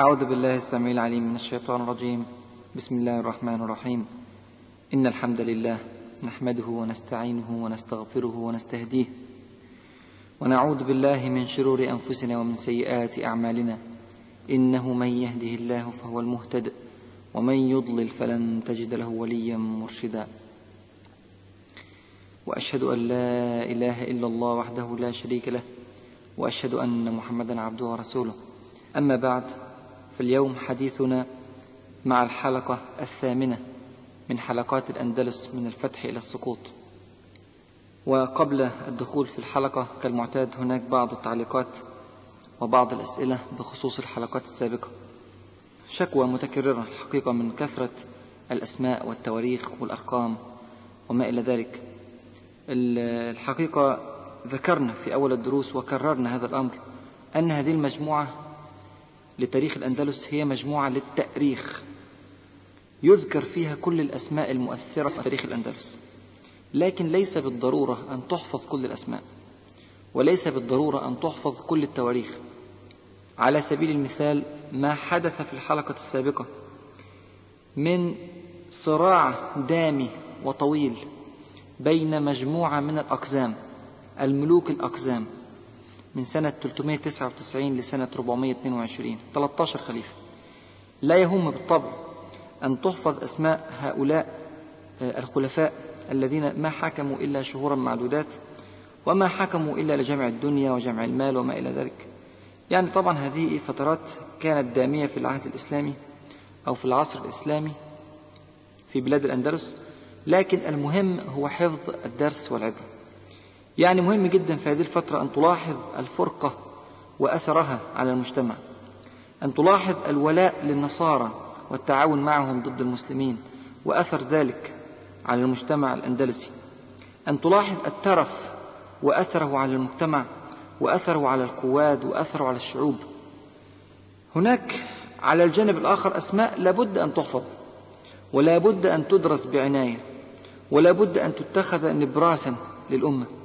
أعوذ بالله السميع العليم من الشيطان الرجيم. بسم الله الرحمن الرحيم. إن الحمد لله نحمده ونستعينه ونستغفره ونستهديه. ونعوذ بالله من شرور أنفسنا ومن سيئات أعمالنا. إنه من يهده الله فهو المهتد. ومن يضلل فلن تجد له وليا مرشدا. وأشهد أن لا إله إلا الله وحده لا شريك له. وأشهد أن محمدا عبده ورسوله. أما بعد فاليوم حديثنا مع الحلقة الثامنة من حلقات الأندلس من الفتح إلى السقوط. وقبل الدخول في الحلقة كالمعتاد هناك بعض التعليقات وبعض الأسئلة بخصوص الحلقات السابقة. شكوى متكررة الحقيقة من كثرة الأسماء والتواريخ والأرقام وما إلى ذلك. الحقيقة ذكرنا في أول الدروس وكررنا هذا الأمر أن هذه المجموعة لتاريخ الأندلس هي مجموعة للتأريخ. يذكر فيها كل الأسماء المؤثرة في تاريخ الأندلس. لكن ليس بالضرورة أن تحفظ كل الأسماء وليس بالضرورة أن تحفظ كل التواريخ. على سبيل المثال ما حدث في الحلقة السابقة من صراع دامي وطويل بين مجموعة من الأقزام الملوك الأقزام. من سنة 399 لسنة 422 13 خليفة. لا يهم بالطبع أن تحفظ أسماء هؤلاء الخلفاء الذين ما حكموا إلا شهورا معدودات وما حكموا إلا لجمع الدنيا وجمع المال وما إلى ذلك. يعني طبعا هذه فترات كانت دامية في العهد الإسلامي أو في العصر الإسلامي في بلاد الأندلس لكن المهم هو حفظ الدرس والعبرة. يعني مهم جدا في هذه الفترة أن تلاحظ الفرقة وأثرها على المجتمع. أن تلاحظ الولاء للنصارى والتعاون معهم ضد المسلمين وأثر ذلك على المجتمع الأندلسي. أن تلاحظ الترف وأثره على المجتمع وأثره على القواد وأثره على الشعوب. هناك على الجانب الآخر أسماء لابد أن تحفظ ولا بد أن تدرس بعناية ولا بد أن تتخذ نبراسا للأمة.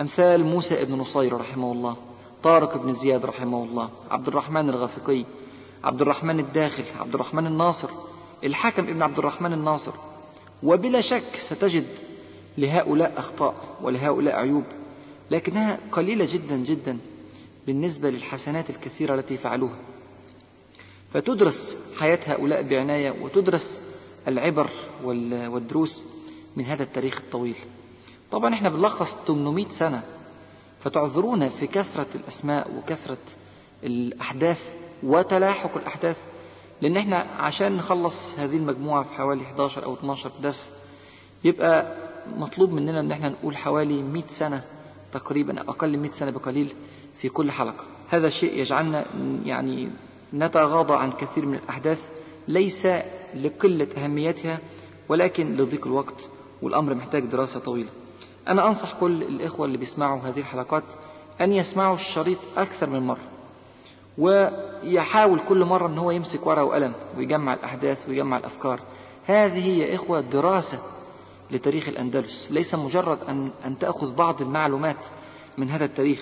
أمثال موسى بن نصير رحمه الله طارق بن زياد رحمه الله عبد الرحمن الغافقي عبد الرحمن الداخل عبد الرحمن الناصر الحكم ابن عبد الرحمن الناصر. وبلا شك ستجد لهؤلاء أخطاء ولهؤلاء عيوب لكنها قليلة جدا جدا بالنسبة للحسنات الكثيرة التي فعلوها. فتدرس حياة هؤلاء بعناية وتدرس العبر والدروس من هذا التاريخ الطويل. طبعا إحنا بنلخص 800 سنة. فتعذرونا في كثرة الأسماء وكثرة الأحداث وتلاحق الأحداث لأن إحنا عشان نخلص هذه المجموعة في حوالي 11 أو 12 درس يبقى مطلوب مننا أن إحنا نقول حوالي 100 سنة تقريبا أقل 100 سنة بقليل في كل حلقة. هذا شيء يجعلنا يعني نتغاضى عن كثير من الأحداث ليس لقلة أهميتها ولكن لضيق الوقت والأمر محتاج دراسة طويلة. أنا أنصح كل الإخوة اللي بيسمعوا هذه الحلقات أن يسمعوا الشريط أكثر من مرة ويحاول كل مرة أن هو يمسك ورقة وقلم ويجمع الأحداث ويجمع الأفكار. هذه يا إخوة دراسة لتاريخ الأندلس. ليس مجرد أن, أن تأخذ بعض المعلومات من هذا التاريخ.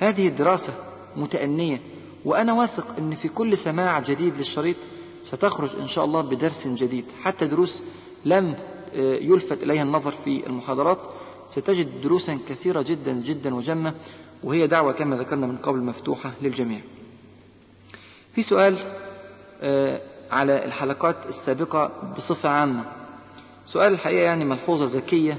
هذه الدراسة متأنية وأنا واثق أن في كل سماع جديد للشريط ستخرج إن شاء الله بدرس جديد. حتى دروس لم يلفت إليها النظر في المحاضرات. ستجد دروسا كثيرة جدا جدا وجمة وهي دعوة كما ذكرنا من قبل مفتوحة للجميع. في سؤال على الحلقات السابقة بصفة عامة. سؤال الحقيقة يعني ملحوظة ذكية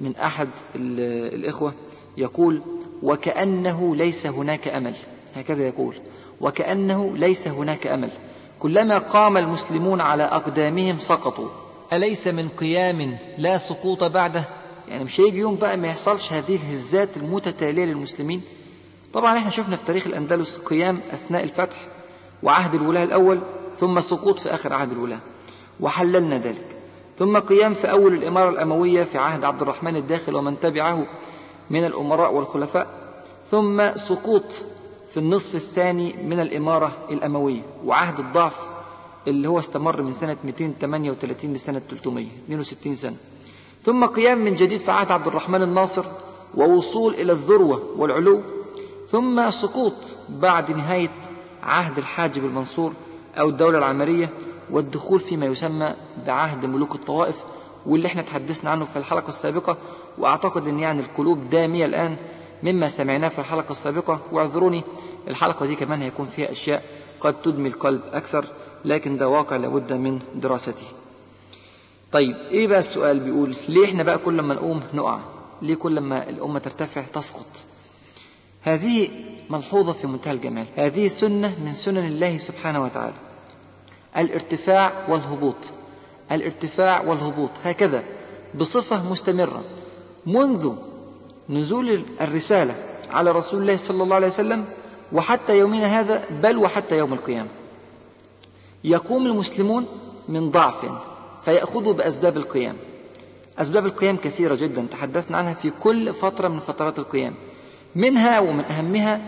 من أحد الإخوة يقول وكأنه ليس هناك أمل. هكذا يقول وكأنه ليس هناك أمل. كلما قام المسلمون على أقدامهم سقطوا. أليس من قيام لا سقوط بعده؟ يعني مش هيجي يوم بقى ما يحصلش هذه الهزات المتتالية للمسلمين. طبعا إحنا شفنا في تاريخ الأندلس قيام أثناء الفتح وعهد الولاة الأول ثم سقوط في آخر عهد الولاة وحللنا ذلك. ثم قيام في أول الإمارة الأموية في عهد عبد الرحمن الداخل ومن تبعه من الأمراء والخلفاء ثم سقوط في النصف الثاني من الإمارة الأموية وعهد الضعف اللي هو استمر من سنة 238 لسنة 300 62 سنة. ثم قيام من جديد في عهد عبد الرحمن الناصر ووصول إلى الذروة والعلو ثم سقوط بعد نهاية عهد الحاجب المنصور أو الدولة العمرية والدخول فيما يسمى بعهد ملوك الطوائف واللي إحنا تحدثنا عنه في الحلقة السابقة وأعتقد أن يعني القلوب دامية الآن مما سمعناه في الحلقة السابقة. واعذروني الحلقة دي كمان هيكون فيها أشياء قد تدمي القلب أكثر لكن ده واقع لابد من دراسته. طيب إيه بقى السؤال بيقول ليه إحنا بقى كل ما نقوم نقع؟ ليه كل ما الأمة ترتفع تسقط؟ هذه ملحوظة في منتهى الجمال. هذه سنة من سنن الله سبحانه وتعالى. الارتفاع والهبوط. الارتفاع والهبوط. هكذا بصفة مستمرة. منذ نزول الرسالة على رسول الله صلى الله عليه وسلم وحتى يومنا هذا بل وحتى يوم القيامة. يقوم المسلمون من ضعف. فيأخذوا بأسباب القيام. أسباب القيام كثيرة جدا. تحدثنا عنها في كل فترة من فترات القيام. منها ومن أهمها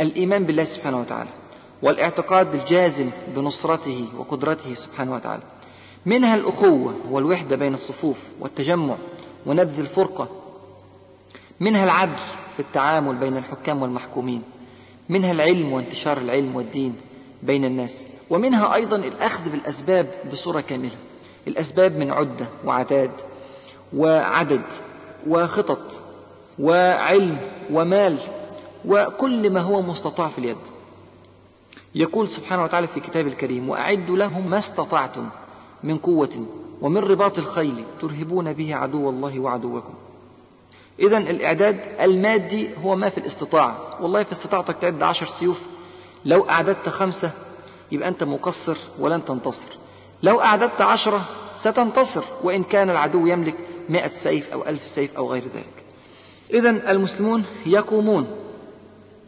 الإيمان بالله سبحانه وتعالى والاعتقاد الجازم بنصرته وقدرته سبحانه وتعالى. منها الأخوة والوحدة بين الصفوف والتجمع ونبذ الفرقة. منها العدل في التعامل بين الحكام والمحكومين. منها العلم وانتشار العلم والدين بين الناس. ومنها أيضا الأخذ بالأسباب بصورة كاملة. الأسباب من عدة وعتاد وعدد وخطط وعلم ومال وكل ما هو مستطاع في اليد. يقول سبحانه وتعالى في كتاب الكريم وأعدوا لهم ما استطعتم من قوة ومن رباط الخيل ترهبون به عدو الله وعدوكم. إذا الإعداد المادي هو ما في الاستطاعة والله في استطاعتك تعد عشر سيوف. لو أعددت خمسة يبقى أنت مقصر ولن تنتصر. لو أعددت عشرة ستنتصر وإن كان العدو يملك مئة سيف أو ألف سيف أو غير ذلك. إذا المسلمون يقومون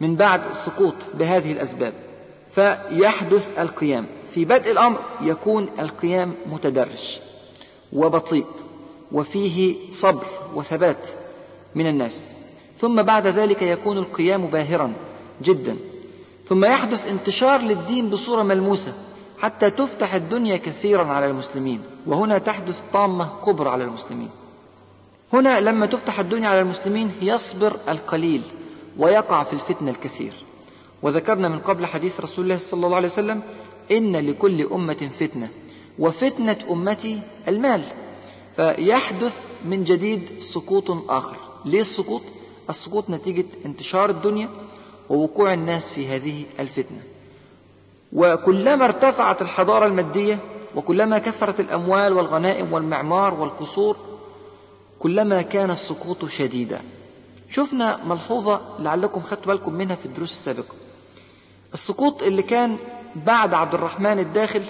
من بعد السقوط بهذه الأسباب. فيحدث القيام. في بدء الأمر يكون القيام متدرج وبطيء وفيه صبر وثبات من الناس. ثم بعد ذلك يكون القيام باهرا جدا. ثم يحدث انتشار للدين بصورة ملموسة. حتى تفتح الدنيا كثيرا على المسلمين. وهنا تحدث طامة كبرى على المسلمين. هنا لما تفتح الدنيا على المسلمين يصبر القليل ويقع في الفتنة الكثير. وذكرنا من قبل حديث رسول الله صلى الله عليه وسلم إن لكل أمة فتنة وفتنة أمتي المال. فيحدث من جديد سقوط آخر. ليه السقوط؟ السقوط نتيجة انتشار الدنيا ووقوع الناس في هذه الفتنة. وكلما ارتفعت الحضارة المادية وكلما كثرت الأموال والغنائم والمعمار والقصور كلما كان السقوط شديدا. شفنا ملحوظة لعلكم خدتوا بالكم منها في الدروس السابقة. السقوط اللي كان بعد عبد الرحمن الداخل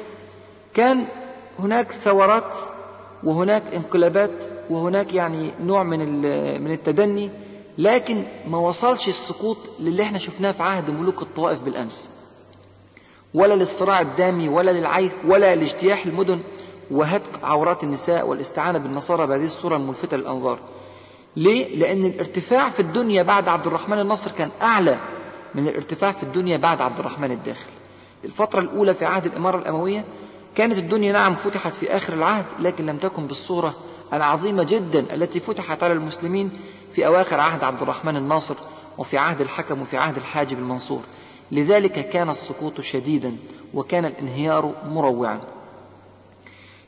كان هناك ثورات وهناك انقلابات وهناك يعني نوع من من التدني لكن ما وصلش السقوط للي إحنا شفناه في عهد ملوك الطوائف بالأمس. ولا للصراع الدامي ولا للعيث ولا لاجتياح المدن. وهتك عورات النساء والاستعانة بالنصارى بهذه الصورة الملفتة للأنظار. ليه؟ لأن الارتفاع في الدنيا بعد عبد الرحمن الناصر كان أعلى من الارتفاع في الدنيا بعد عبد الرحمن الداخل الفترة الأولى في عهد الإمارة الأموية كانت الدنيا نعم فتحت في آخر العهد لكن لم تكن بالصورة العظيمة جدا التي فتحت على المسلمين في أواخر عهد عبد الرحمن الناصر وفي عهد الحكم وفي عهد الحاجب المنصور. لذلك كان السقوط شديدا وكان الانهيار مروعا.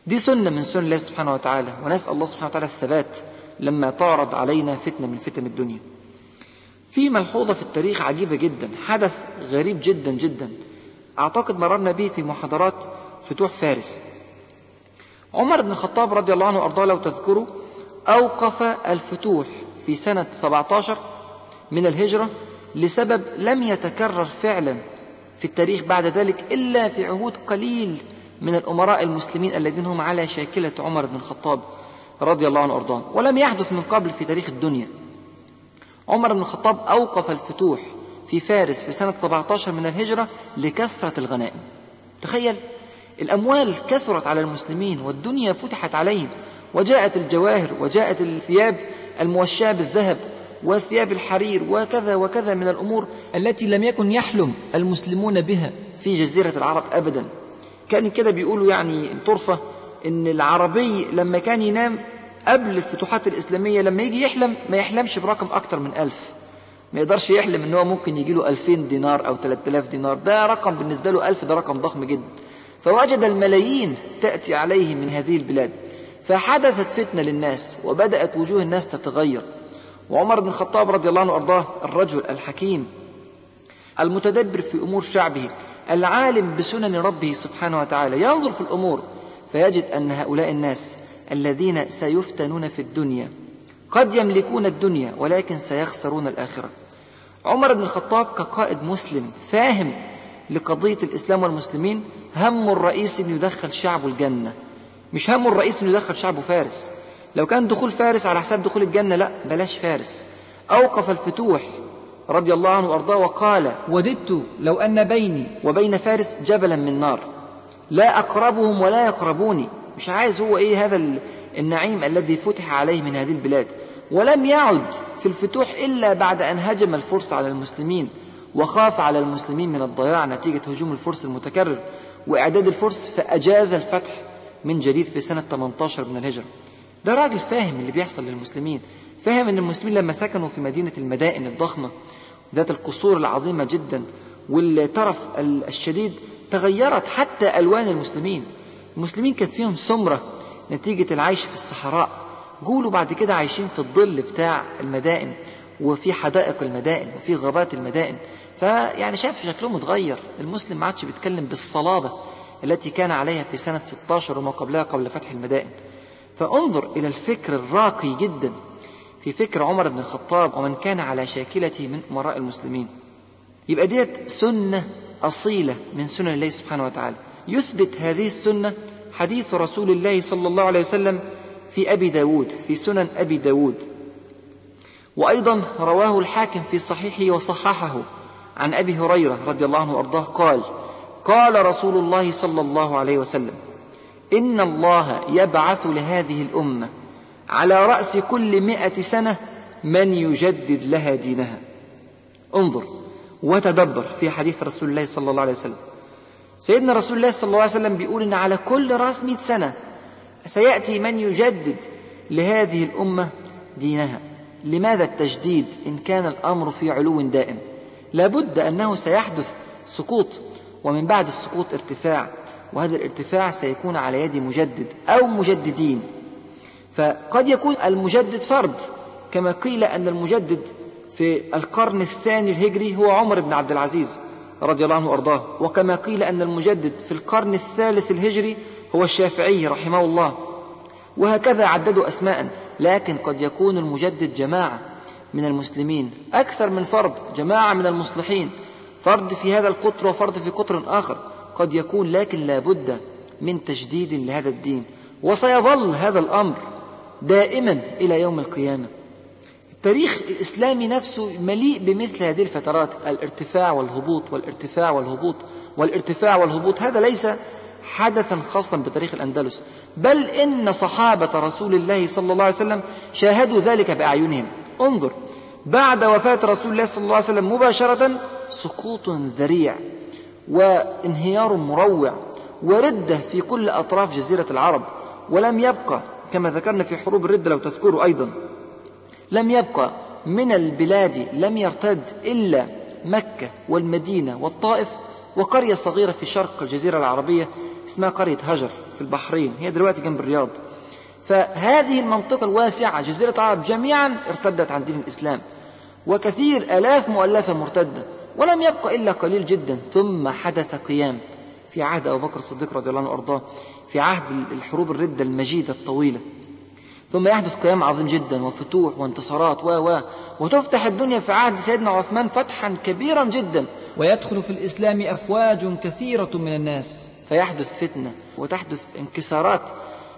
دي سنة من سنن الله سبحانه وتعالى ونسأل الله سبحانه وتعالى الثبات لما تعرض علينا فتنة من فتن الدنيا. في ملحوظة في التاريخ عجيبة جدا حدث غريب جدا جدا. أعتقد مررنا به في محاضرات فتوح فارس. عمر بن الخطاب رضي الله عنه وأرضاه لو تذكروا أوقف الفتوح في سنة 17 من الهجرة لسبب لم يتكرر فعلا في التاريخ بعد ذلك إلا في عهود قليل من الأمراء المسلمين الذين هم على شاكلة عمر بن الخطاب رضي الله عنه وأرضاه. ولم يحدث من قبل في تاريخ الدنيا. عمر بن الخطاب أوقف الفتوح في فارس في سنة 17 من الهجرة لكثرة الغنائم. تخيل الأموال كثرت على المسلمين والدنيا فتحت عليهم وجاءت الجواهر وجاءت الثياب الموشاة بالذهب وثياب الحرير وكذا وكذا من الأمور التي لم يكن يحلم المسلمون بها في جزيرة العرب أبدا. كان كده بيقولوا يعني طرفة إن العربي لما كان ينام قبل الفتوحات الإسلامية لما يجي يحلم ما يحلمش برقم أكتر من ألف. ما يقدرش يحلم إن هو ممكن يجي له 2000 دينار أو 3000 دينار. ده رقم بالنسبة له 1000 ده رقم ضخم جدا. فوجد الملايين تأتي عليه من هذه البلاد. فحدثت فتنة للناس وبدأت وجوه الناس تتغير. وعمر بن الخطاب رضي الله عنه وأرضاه الرجل الحكيم المتدبر في أمور شعبه العالم بسنن ربه سبحانه وتعالى ينظر في الأمور فيجد أن هؤلاء الناس الذين سيفتنون في الدنيا قد يملكون الدنيا ولكن سيخسرون الآخرة. عمر بن الخطاب كقائد مسلم فاهم لقضية الإسلام والمسلمين هم الرئيس أن يدخل شعبه الجنة مش هم الرئيس أن يدخل شعبه فارس. لو كان دخول فارس على حساب دخول الجنة لا بلاش فارس. أوقف الفتوح رضي الله عنه وأرضاه وقال وددت لو أن بيني وبين فارس جبلا من نار. لا أقربهم ولا يقربوني. مش عايز هو إيه هذا النعيم الذي فتح عليه من هذه البلاد. ولم يعد في الفتوح إلا بعد أن هجم الفرس على المسلمين وخاف على المسلمين من الضياع نتيجة هجوم الفرس المتكرر. وإعداد الفرس فأجاز الفتح من جديد في سنة 18 من الهجرة. ده راجل فاهم اللي بيحصل للمسلمين فاهم أن المسلمين لما سكنوا في مدينة المدائن الضخمة ذات القصور العظيمة جدا والترف الشديد تغيرت حتى ألوان المسلمين. المسلمين كانت فيهم سمرة نتيجة العيش في الصحراء. قولوا بعد كده عايشين في الظل بتاع المدائن وفي حدائق المدائن وفي غابات المدائن. فيعني شاف شكلهم اتغير. المسلم ما عادش بيتكلم بالصلابة التي كان عليها في سنة 16 وما قبلها قبل فتح المدائن. فانظر إلى الفكر الراقي جدا في فكر عمر بن الخطاب ومن كان على شاكلته من أمراء المسلمين. يبقى ديت سنة أصيلة من سنن الله سبحانه وتعالى. يثبت هذه السنة حديث رسول الله صلى الله عليه وسلم في أبي داود في سنن أبي داود. وأيضا رواه الحاكم في صحيحه وصححه عن أبي هريرة رضي الله عنه وأرضاه قال قال رسول الله صلى الله عليه وسلم إن الله يبعث لهذه الأمة. على رأس كل مئة سنة من يجدد لها دينها. انظر وتدبر في حديث رسول الله صلى الله عليه وسلم. سيدنا رسول الله صلى الله عليه وسلم بيقول إن على كل رأس مئة سنة سيأتي من يجدد لهذه الأمة دينها. لماذا التجديد إن كان الأمر في علو دائم؟ لابد أنه سيحدث سقوط ومن بعد السقوط ارتفاع. وهذا الارتفاع سيكون على يد مجدد أو مجددين. فقد يكون المجدد فرد كما قيل أن المجدد في القرن الثاني الهجري هو عمر بن عبد العزيز رضي الله عنه وأرضاه. وكما قيل أن المجدد في القرن الثالث الهجري هو الشافعي رحمه الله. وهكذا عددوا أسماء لكن قد يكون المجدد جماعة من المسلمين. أكثر من فرد جماعة من المصلحين. فرد في هذا القطر وفرد في قطر آخر. قد يكون لكن لابد من تجديد لهذا الدين. وسيظل هذا الأمر دائما إلى يوم القيامة. التاريخ الإسلامي نفسه مليء بمثل هذه الفترات الارتفاع والهبوط والارتفاع والهبوط والارتفاع والهبوط. هذا ليس حدثا خاصا بتاريخ الأندلس بل إن صحابة رسول الله صلى الله عليه وسلم شاهدوا ذلك بأعينهم. انظر بعد وفاة رسول الله صلى الله عليه وسلم مباشرة سقوط ذريع. وانهيار مروع وردة في كل أطراف جزيرة العرب ولم يبقى كما ذكرنا في حروب الردة لو تذكروا أيضا. لم يبقى من البلاد لم يرتد إلا مكة والمدينة والطائف وقرية صغيرة في شرق الجزيرة العربية اسمها قرية هجر في البحرين هي دلوقتي جنب الرياض. فهذه المنطقة الواسعة جزيرة العرب جميعا ارتدت عن دين الإسلام وكثير آلاف مؤلفة مرتدة. ولم يبقى إلا قليل جدا. ثم حدث قيام في عهد أبو بكر الصديق رضي الله عنه وأرضاه في عهد الحروب الردة المجيدة الطويلة. ثم يحدث قيام عظيم جدا وفتوح وانتصارات و و وتفتح الدنيا في عهد سيدنا عثمان فتحا كبيرا جدا. ويدخل في الإسلام أفواج كثيرة من الناس. فيحدث فتنة وتحدث انكسارات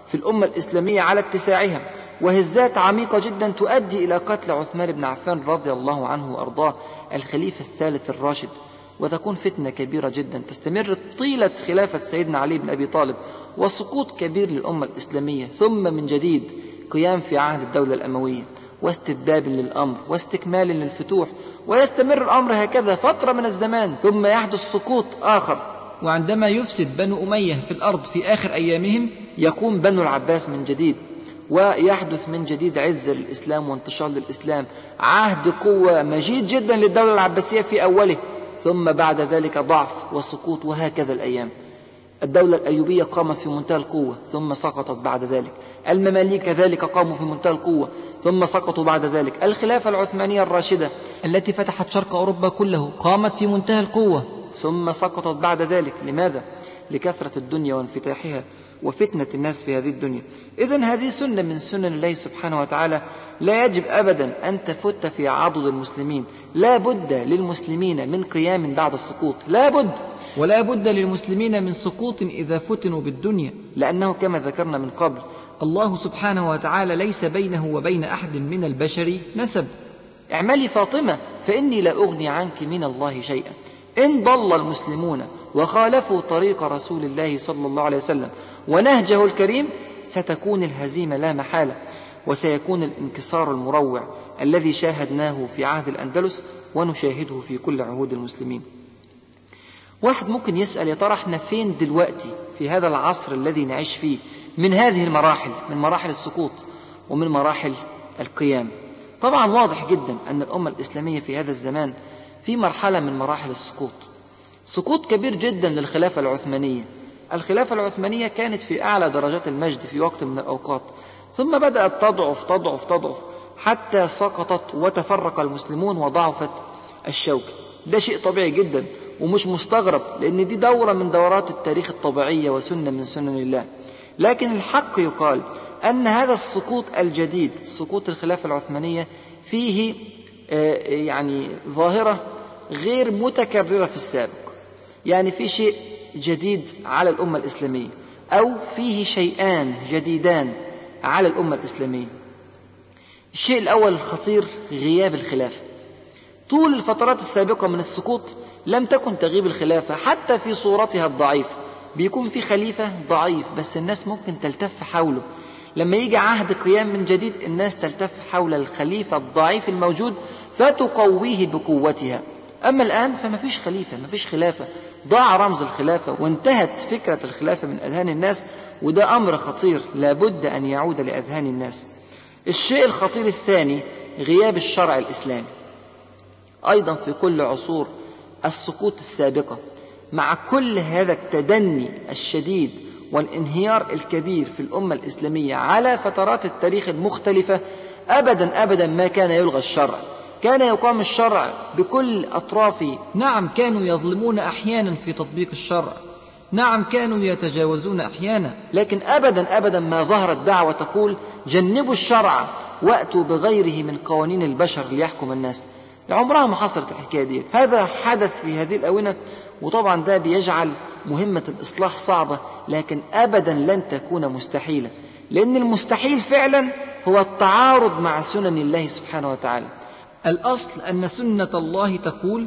في الأمة الإسلامية على اتساعها. وهزات عميقة جدا تؤدي إلى قتل عثمان بن عفان رضي الله عنه وأرضاه. الخليفة الثالث الراشد وتكون فتنة كبيرة جدا. تستمر طيلة خلافة سيدنا علي بن أبي طالب وسقوط كبير للأمة الإسلامية ثم من جديد قيام في عهد الدولة الأموية واستتباب للأمر واستكمال للفتوح ويستمر الأمر هكذا فترة من الزمان ثم يحدث سقوط آخر. وعندما يفسد بنو أمية في الأرض في آخر أيامهم يقوم بنو العباس من جديد. ويحدث من جديد عزة للإسلام وانتشار للإسلام. عهد قوة مجيد جدا للدولة العباسية في أوله ثم بعد ذلك ضعف وسقوط وهكذا الأيام. الدولة الأيوبية قامت في منتهى القوة ثم سقطت بعد ذلك. المماليك كذلك قاموا في منتهى القوة ثم سقطوا بعد ذلك. الخلافة العثمانية الراشدة التي فتحت شرق أوروبا كله قامت في منتهى القوة ثم سقطت بعد ذلك. لماذا؟ لكثرة الدنيا وانفتاحها. وفتنة الناس في هذه الدنيا. إذا هذه سنة من سنن الله سبحانه وتعالى لا يجب أبدا أن تفت في عضد المسلمين. لا بد للمسلمين من قيام بعد السقوط. لا بد. ولا بد للمسلمين من سقوط إذا فتنوا بالدنيا. لأنه كما ذكرنا من قبل الله سبحانه وتعالى ليس بينه وبين أحد من البشر نسب. اعملي فاطمة فإني لا أغني عنك من الله شيئا. إن ضل المسلمون وخالفوا طريق رسول الله صلى الله عليه وسلم ونهجه الكريم ستكون الهزيمة لا محالة وسيكون الانكسار المروع الذي شاهدناه في عهد الأندلس ونشاهده في كل عهود المسلمين. واحد ممكن يسأل يا ترى إحنا فين دلوقتي في هذا العصر الذي نعيش فيه؟ من هذه المراحل من مراحل السقوط ومن مراحل القيام؟ طبعا واضح جدا أن الأمة الإسلامية في هذا الزمان في مرحلة من مراحل السقوط. سقوط كبير جدا للخلافة العثمانية. الخلافة العثمانية كانت في أعلى درجات المجد في وقت من الأوقات. ثم بدأت تضعف تضعف تضعف حتى سقطت وتفرق المسلمون وضعفت الشوكة ده شيء طبيعي جدا ومش مستغرب لأن دي دورة من دورات التاريخ الطبيعية وسنة من سنن الله. لكن الحق يقال أن هذا السقوط الجديد سقوط الخلافة العثمانية فيه يعني ظاهرة غير متكررة في السابق. يعني في شيء جديد على الأمة الإسلامية أو فيه شيئان جديدان على الأمة الإسلامية. الشيء الأول الخطير غياب الخلافة طول الفترات السابقة من السقوط لم تكن تغيب الخلافة حتى في صورتها الضعيفة بيكون في خليفة ضعيف بس الناس ممكن تلتف حوله. لما يجي عهد قيام من جديد الناس تلتف حول الخليفة الضعيف الموجود فتقويه بقوتها. أما الآن فما فيش خليفة ما فيش خلافة. ضاع رمز الخلافة وانتهت فكرة الخلافة من أذهان الناس وده أمر خطير لابد أن يعود لأذهان الناس. الشيء الخطير الثاني غياب الشرع الإسلامي. أيضا في كل عصور السقوط السابقة. مع كل هذا التدني الشديد والانهيار الكبير في الأمة الإسلامية على فترات التاريخ المختلفة أبدا أبدا ما كان يلغى الشرع. كان يقام الشرع بكل أطرافه. نعم كانوا يظلمون أحيانا في تطبيق الشرع. نعم كانوا يتجاوزون أحيانا. لكن أبدا أبدا ما ظهرت دعوة تقول جنبوا الشرع وأتوا بغيره من قوانين البشر ليحكم الناس. عمرها ما حصلت الحكاية دي هذا حدث في هذه الأونة وطبعا ده بيجعل مهمة الإصلاح صعبة لكن أبدا لن تكون مستحيلة. لأن المستحيل فعلا هو التعارض مع سنن الله سبحانه وتعالى. الأصل أن سنة الله تقول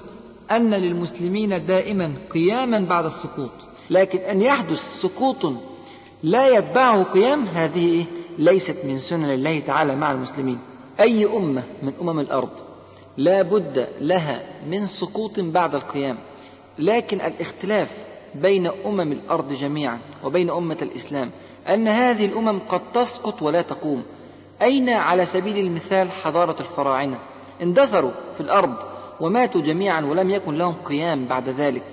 أن للمسلمين دائما قياما بعد السقوط. لكن أن يحدث سقوط لا يتبعه قيام هذه ليست من سنن الله تعالى مع المسلمين. أي أمة من أمم الأرض لا بد لها من سقوط بعد القيام. لكن الاختلاف بين أمم الأرض جميعا وبين أمة الإسلام أن هذه الأمم قد تسقط ولا تقوم. أين على سبيل المثال حضارة الفراعنة؟ اندثروا في الأرض وماتوا جميعا ولم يكن لهم قيام بعد ذلك.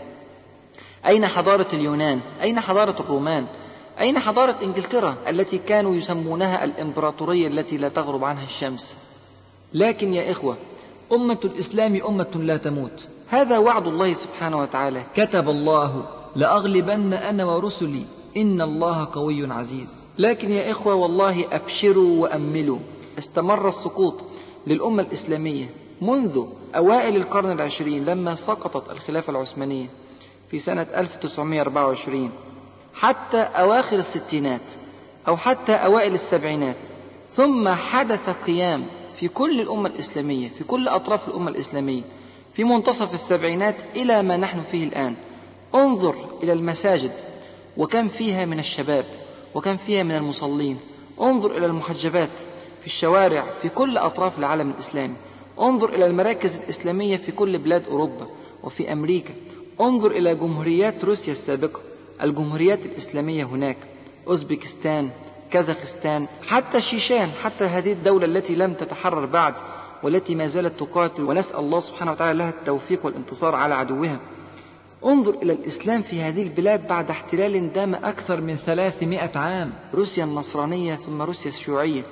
أين حضارة اليونان؟ أين حضارة الرومان؟ أين حضارة إنجلترا التي كانوا يسمونها الإمبراطورية التي لا تغرب عنها الشمس؟ لكن يا إخوة أمة الإسلام أمة لا تموت. هذا وعد الله سبحانه وتعالى. كتب الله لأغلبن أنا ورسلي. إن الله قوي عزيز. لكن يا إخوة والله أبشروا وأملوا. استمر السقوط. للأمة الإسلامية منذ أوائل القرن العشرين لما سقطت الخلافة العثمانية في سنة 1924 حتى أواخر الستينات أو حتى أوائل السبعينات. ثم حدث قيام في كل الأمة الإسلامية في كل أطراف الأمة الإسلامية في منتصف السبعينات إلى ما نحن فيه الآن. انظر إلى المساجد وكم فيها من الشباب وكم فيها من المصلين. انظر إلى المحجبات في الشوارع في كل أطراف العالم الإسلامي. انظر إلى المراكز الإسلامية في كل بلاد أوروبا وفي أمريكا. انظر إلى جمهوريات روسيا السابقة. الجمهوريات الإسلامية هناك. أوزبكستان كازاخستان حتى شيشان حتى هذه الدولة التي لم تتحرر بعد والتي ما زالت تقاتل. ونسأل الله سبحانه وتعالى لها التوفيق والانتصار على عدوها. انظر إلى الإسلام في هذه البلاد بعد احتلال دام أكثر من ثلاثمائة عام. روسيا النصرانية ثم روسيا الشيوعية.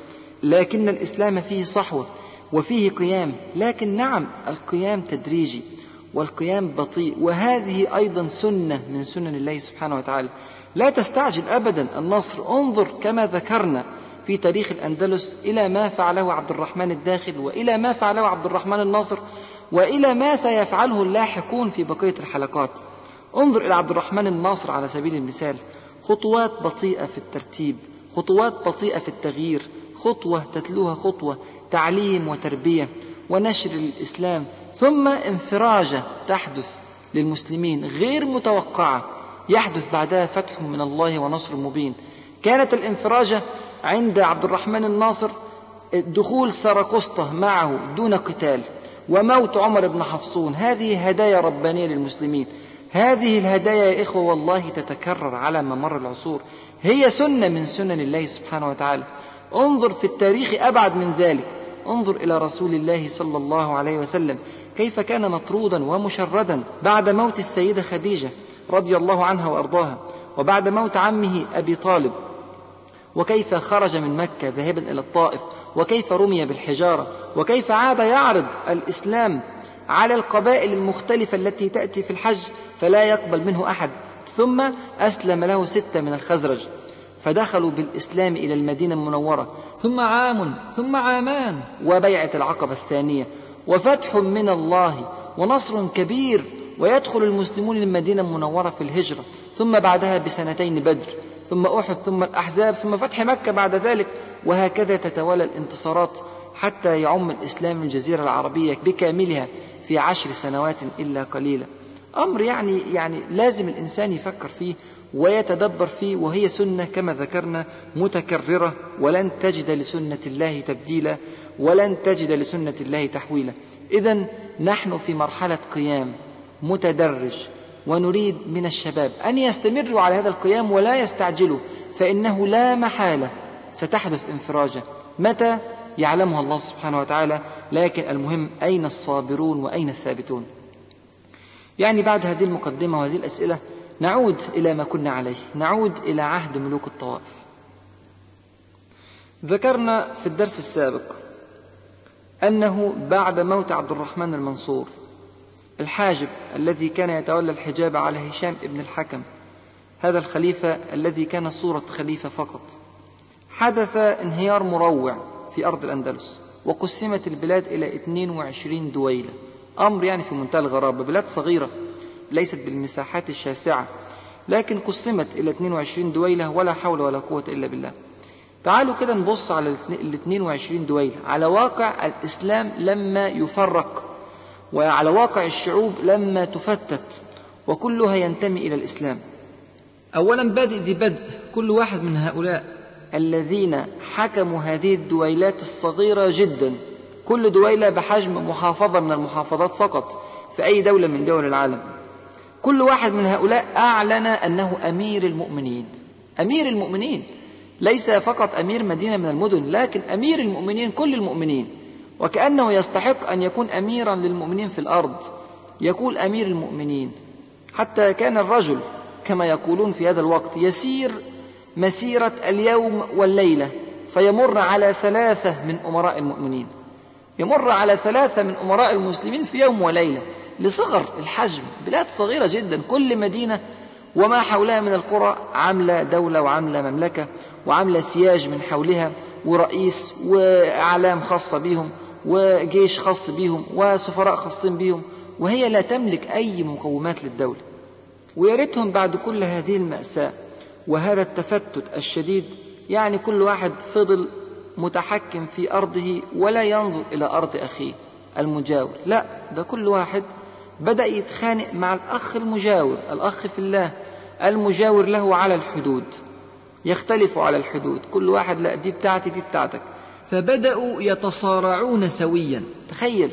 لكن الإسلام فيه صحوة وفيه قيام لكن نعم القيام تدريجي والقيام بطيء وهذه أيضا سنة من سنن الله سبحانه وتعالى. لا تستعجل أبدا النصر انظر كما ذكرنا في تاريخ الأندلس إلى ما فعله عبد الرحمن الداخل وإلى ما فعله عبد الرحمن الناصر وإلى ما سيفعله اللاحقون في بقية الحلقات. انظر إلى عبد الرحمن الناصر على سبيل المثال. خطوات بطيئة في الترتيب خطوات بطيئة في التغيير خطوة تتلوها خطوة تعليم وتربية ونشر الإسلام ثم انفراجة تحدث للمسلمين غير متوقعة يحدث بعدها فتح من الله ونصر مبين. كانت الانفراجة عند عبد الرحمن الناصر دخول سراقسطة معه دون قتال وموت عمر بن حفصون. هذه هدايا ربانية للمسلمين. هذه الهدايا يا إخوة والله تتكرر على ممر العصور. هي سنة من سنن الله سبحانه وتعالى. انظر في التاريخ أبعد من ذلك. انظر إلى رسول الله صلى الله عليه وسلم. كيف كان مطرودا ومشردا بعد موت السيدة خديجة رضي الله عنها وأرضاها وبعد موت عمه أبي طالب. وكيف خرج من مكة ذاهبا إلى الطائف وكيف رمي بالحجارة وكيف عاد يعرض الإسلام على القبائل المختلفة التي تأتي في الحج فلا يقبل منه أحد. ثم أسلم له ستة من الخزرج. فدخلوا بالإسلام إلى المدينة المنورة. ثم عام ثم عامان. وبيعة العقبة الثانية. وفتح من الله ونصر كبير. ويدخل المسلمون المدينة المنورة في الهجرة. ثم بعدها بسنتين بدر. ثم أحد ثم الأحزاب ثم فتح مكة بعد ذلك. وهكذا تتوالى الانتصارات حتى يعم الإسلام الجزيرة العربية بكاملها في عشر سنوات إلا قليلا. أمر يعني يعني لازم الإنسان يفكر فيه ويتدبر فيه وهي سنة كما ذكرنا متكررة ولن تجد لسنة الله تبديلا ولن تجد لسنة الله تحويلا. إذا نحن في مرحلة قيام متدرج ونريد من الشباب أن يستمروا على هذا القيام ولا يستعجلوا فإنه لا محالة. ستحدث انفراجة. متى؟ يعلمها الله سبحانه وتعالى لكن المهم أين الصابرون وأين الثابتون؟ يعني بعد هذه المقدمة وهذه الأسئلة نعود إلى ما كنا عليه. نعود إلى عهد ملوك الطوائف. ذكرنا في الدرس السابق أنه بعد موت عبد الرحمن المنصور الحاجب الذي كان يتولى الحجاب على هشام ابن الحكم هذا الخليفة الذي كان صورة خليفة فقط حدث انهيار مروع في أرض الأندلس وقسمت البلاد إلى 22 دويلة. أمر يعني في منتهى الغرابة بلاد صغيرة ليست بالمساحات الشاسعة لكن قسمت إلى 22 دويلة ولا حول ولا قوة إلا بالله. تعالوا كده نبص على ال 22 دويلة. على واقع الإسلام لما يفرق وعلى واقع الشعوب لما تفتت وكلها ينتمي إلى الإسلام. أولا بادئ ذي بدء كل واحد من هؤلاء. الذين حكموا هذه الدويلات الصغيرة جدا. كل دويلة بحجم محافظة من المحافظات فقط في أي دولة من دول العالم. كل واحد من هؤلاء أعلن أنه أمير المؤمنين. أمير المؤمنين. ليس فقط أمير مدينة من المدن لكن أمير المؤمنين كل المؤمنين. وكأنه يستحق أن يكون أميرا للمؤمنين في الأرض. يقول أمير المؤمنين. حتى كان الرجل كما يقولون في هذا الوقت يسير مسيرة اليوم والليلة فيمر على ثلاثة من أمراء المؤمنين. يمر على ثلاثة من أمراء المسلمين في يوم وليلة. لصغر الحجم بلاد صغيرة جدا كل مدينة وما حولها من القرى عاملة دولة وعاملة مملكة وعاملة سياج من حولها ورئيس وأعلام خاصة بهم وجيش خاص بهم وسفراء خاصين بهم وهي لا تملك أي مقومات للدولة. ويا ريتهم بعد كل هذه المأساة وهذا التفتت الشديد يعني كل واحد فضل متحكم في أرضه ولا ينظر إلى أرض أخيه المجاور. لا ده كل واحد بدأ يتخانق مع الأخ المجاور الأخ في الله المجاور له على الحدود يختلف على الحدود كل واحد لا دي بتاعتي دي بتاعتك. فبدأوا يتصارعون سويا. تخيل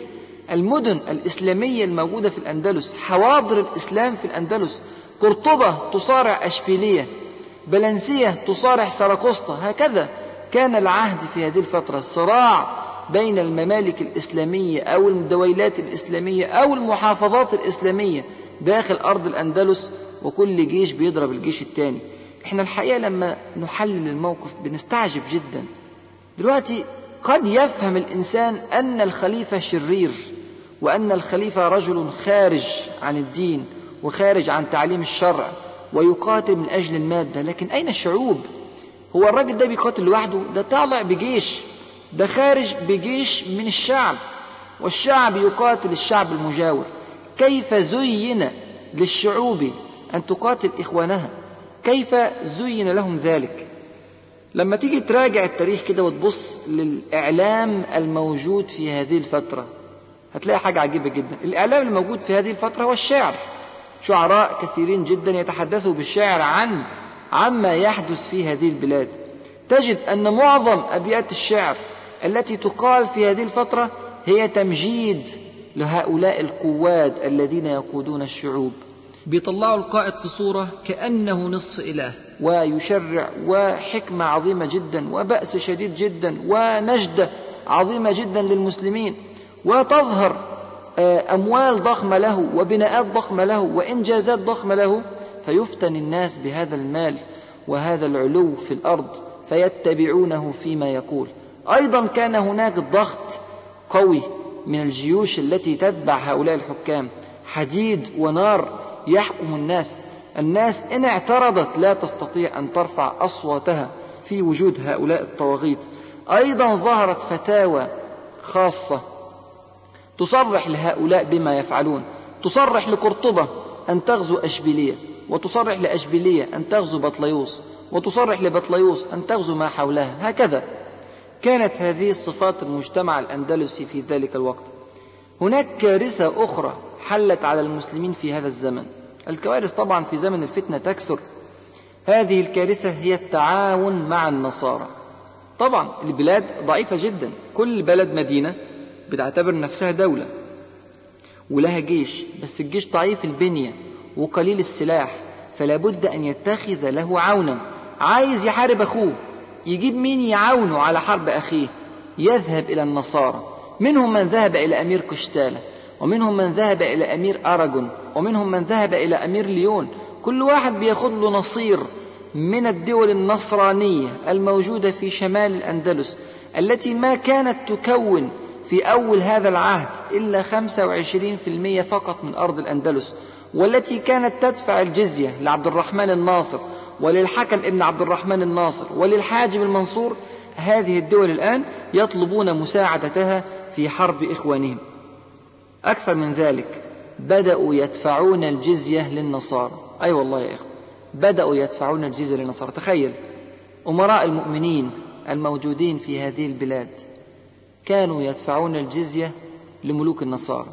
المدن الإسلامية الموجودة في الأندلس حواضر الإسلام في الأندلس قرطبة تصارع أشبيلية بلنسية تصارح سراكوستا هكذا كان العهد في هذه الفترة صراع بين الممالك الإسلامية أو الدويلات الإسلامية أو المحافظات الإسلامية داخل أرض الأندلس وكل جيش بيضرب الجيش الثاني إحنا الحقيقة لما نحلل الموقف بنستعجب جدا. دلوقتي قد يفهم الإنسان أن الخليفة شرير وأن الخليفة رجل خارج عن الدين وخارج عن تعليم الشرع ويقاتل من أجل المادة. لكن أين الشعوب؟ هو الراجل ده بيقاتل لوحده؟ ده طالع بجيش. ده خارج بجيش من الشعب والشعب يقاتل الشعب المجاور. كيف زين للشعوب أن تقاتل إخوانها؟ كيف زين لهم ذلك؟ لما تيجي تراجع التاريخ كده وتبص للإعلام الموجود في هذه الفترة هتلاقي حاجة عجيبة جدا. الإعلام الموجود في هذه الفترة هو الشعر. شعراء كثيرين جدا يتحدثوا بالشعر عن عما يحدث في هذه البلاد. تجد أن معظم أبيات الشعر التي تقال في هذه الفترة هي تمجيد لهؤلاء القواد الذين يقودون الشعوب. بيطلعوا القائد في صورة كأنه نصف إله. ويشرع وحكمة عظيمة جدا وبأس شديد جدا ونجدة عظيمة جدا للمسلمين. وتظهر أموال ضخمة له وبناءات ضخمة له وإنجازات ضخمة له فيفتن الناس بهذا المال وهذا العلو في الأرض فيتبعونه فيما يقول. أيضا كان هناك ضغط قوي من الجيوش التي تتبع هؤلاء الحكام. حديد ونار يحكم الناس. الناس إن اعترضت لا تستطيع أن ترفع أصواتها في وجود هؤلاء الطواغيت. أيضا ظهرت فتاوى خاصة تصرح لهؤلاء بما يفعلون. تصرح لقرطبة أن تغزو أشبيلية وتصرح لأشبيلية أن تغزو بطليوس وتصرح لبطليوس أن تغزو ما حولها. هكذا. كانت هذه الصفات المجتمع الأندلسي في ذلك الوقت. هناك كارثة أخرى حلت على المسلمين في هذا الزمن. الكوارث طبعا في زمن الفتنة تكثر. هذه الكارثة هي التعاون مع النصارى. طبعا البلاد ضعيفة جدا. كل بلد مدينة بتعتبر نفسها دولة. ولها جيش بس الجيش ضعيف البنية وقليل السلاح فلا بد أن يتخذ له عونا. عايز يحارب أخوه. يجيب مين يعاونه على حرب أخيه؟ يذهب إلى النصارى. منهم من ذهب إلى أمير كشتالة ومنهم من ذهب إلى أمير أراجون ومنهم من ذهب إلى أمير ليون. كل واحد بياخد له نصير من الدول النصرانية الموجودة في شمال الأندلس التي ما كانت تكون في أول هذا العهد إلا 25% فقط من أرض الأندلس. والتي كانت تدفع الجزية لعبد الرحمن الناصر وللحكم ابن عبد الرحمن الناصر وللحاجب المنصور هذه الدول الآن يطلبون مساعدتها في حرب إخوانهم. أكثر من ذلك بدأوا يدفعون الجزية للنصارى. أي أيوة والله يا إخوة بدأوا يدفعون الجزية للنصارى. تخيل أمراء المؤمنين الموجودين في هذه البلاد كانوا يدفعون الجزية لملوك النصارى.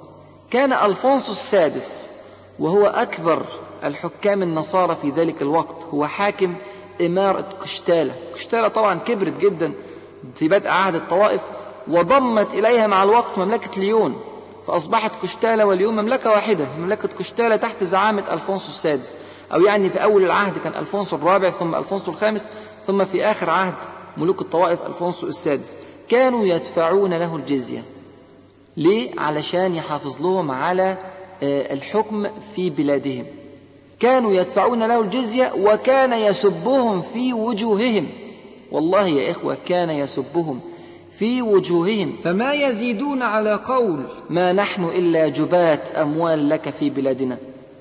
كان ألفونسو السادس وهو أكبر الحكام النصارى في ذلك الوقت. هو حاكم إمارة كشتالة. كشتالة طبعا كبرت جدا في بدء عهد الطوائف وضمت إليها مع الوقت مملكة ليون. فأصبحت كشتالة واليوم مملكة واحدة. مملكة كشتالة تحت زعامة ألفونسو السادس. أو يعني في أول العهد كان ألفونسو الرابع ثم ألفونسو الخامس ثم في آخر عهد ملوك الطوائف ألفونسو السادس. كانوا يدفعون له الجزية. ليه؟ علشان يحافظ لهم على الحكم في بلادهم. كانوا يدفعون له الجزية وكان يسبهم في وجوههم. والله يا إخوة كان يسبهم في وجوههم. فما يزيدون على قول ما نحن إلا جبات أموال لك في بلادنا.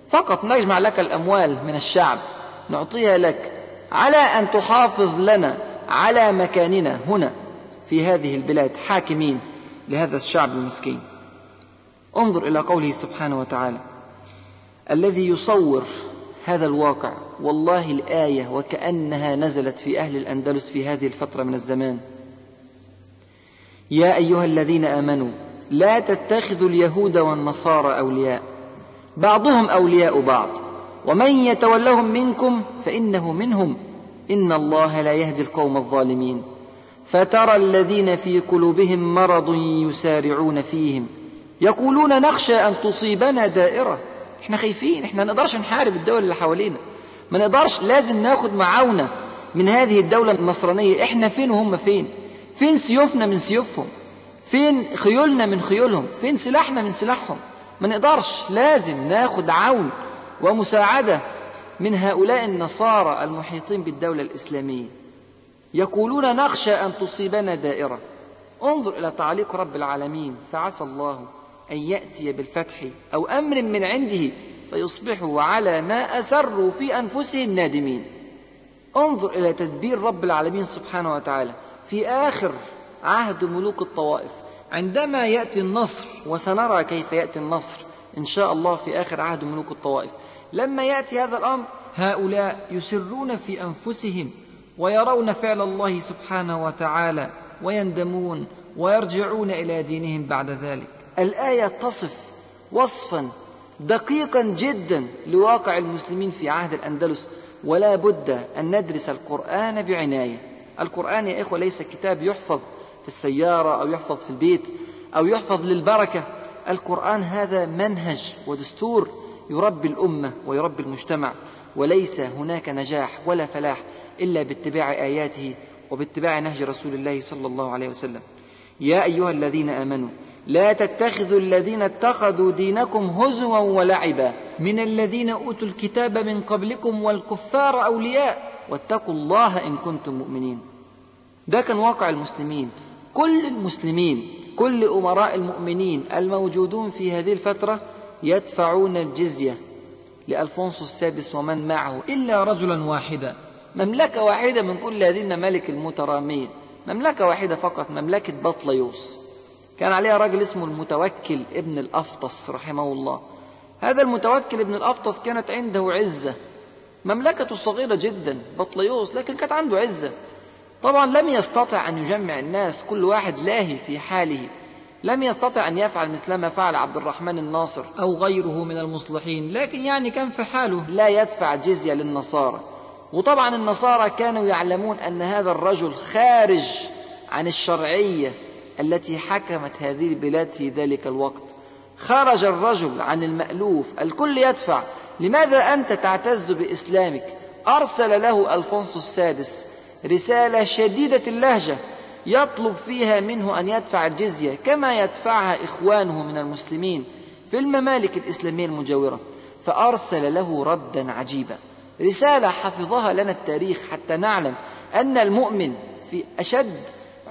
فقط نجمع لك الأموال من الشعب نعطيها لك على أن تحافظ لنا على مكاننا هنا في هذه البلاد حاكمين لهذا الشعب المسكين. انظر إلى قوله سبحانه وتعالى الذي يصور هذا الواقع والله الآية وكأنها نزلت في أهل الأندلس في هذه الفترة من الزمان. يا أيها الذين آمنوا لا تتخذوا اليهود والنصارى أولياء. بعضهم أولياء بعض. ومن يتولهم منكم فإنه منهم. إن الله لا يهدي القوم الظالمين. فترى الذين في قلوبهم مرض يسارعون فيهم. يقولون نخشى أن تصيبنا دائرة. إحنا خايفين إحنا نقدرش نحارب الدول اللي حوالينا. ما نقدرش لازم ناخد معاونة من هذه الدولة النصرانية. إحنا فين وهم فين؟ فين سيوفنا من سيوفهم؟ فين خيولنا من خيولهم؟ فين سلاحنا من سلاحهم؟ ما نقدرش. لازم ناخد عون ومساعدة من هؤلاء النصارى المحيطين بالدولة الإسلامية. يقولون نخشى أن تصيبنا دائرة. انظر إلى تعليق رب العالمين. فعسى الله أن يأتي بالفتح أو أمر من عنده فيصبحوا على ما أسروا في أنفسهم نادمين. انظر إلى تدبير رب العالمين سبحانه وتعالى في آخر عهد ملوك الطوائف. عندما يأتي النصر وسنرى كيف يأتي النصر إن شاء الله في آخر عهد ملوك الطوائف. لما يأتي هذا الأمر هؤلاء يسرون في أنفسهم ويرون فعل الله سبحانه وتعالى ويندمون ويرجعون إلى دينهم بعد ذلك. الآية تصف وصفا دقيقا جدا لواقع المسلمين في عهد الأندلس ولا بد أن ندرس القرآن بعناية. القرآن يا إخوة ليس كتاب يحفظ في السيارة أو يحفظ في البيت أو يحفظ للبركة. القرآن هذا منهج ودستور يربي الأمة ويربي المجتمع وليس هناك نجاح ولا فلاح إلا باتباع آياته وباتباع نهج رسول الله صلى الله عليه وسلم. يا أيها الذين آمنوا لا تتخذوا الذين اتخذوا دينكم هزوا ولعبا من الذين أوتوا الكتاب من قبلكم والكفار أولياء. واتقوا الله إن كنتم مؤمنين. ده كان واقع المسلمين. كل المسلمين كل أمراء المؤمنين الموجودون في هذه الفترة يدفعون الجزية لألفونسو السادس ومن معه إلا رجلا واحدا. مملكة واحدة من كل هذه الممالك المترامية. مملكة واحدة فقط مملكة بطليوس. كان عليها راجل اسمه المتوكل ابن الأفطس رحمه الله. هذا المتوكل ابن الأفطس كانت عنده عزة مملكته صغيرة جدا بطليوس لكن كانت عنده عزة. طبعا لم يستطع أن يجمع الناس كل واحد لاهي في حاله. لم يستطع أن يفعل مثل ما فعل عبد الرحمن الناصر أو غيره من المصلحين. لكن يعني كان في حاله. لا يدفع جزية للنصارى. وطبعا النصارى كانوا يعلمون أن هذا الرجل خارج عن الشرعية. التي حكمت هذه البلاد في ذلك الوقت. خرج الرجل عن المألوف الكل يدفع. لماذا أنت تعتز بإسلامك؟ أرسل له ألفونسو السادس رسالة شديدة اللهجة يطلب فيها منه أن يدفع الجزية كما يدفعها إخوانه من المسلمين في الممالك الإسلامية المجاورة. فأرسل له ردا عجيبا. رسالة حفظها لنا التاريخ حتى نعلم أن المؤمن في أشد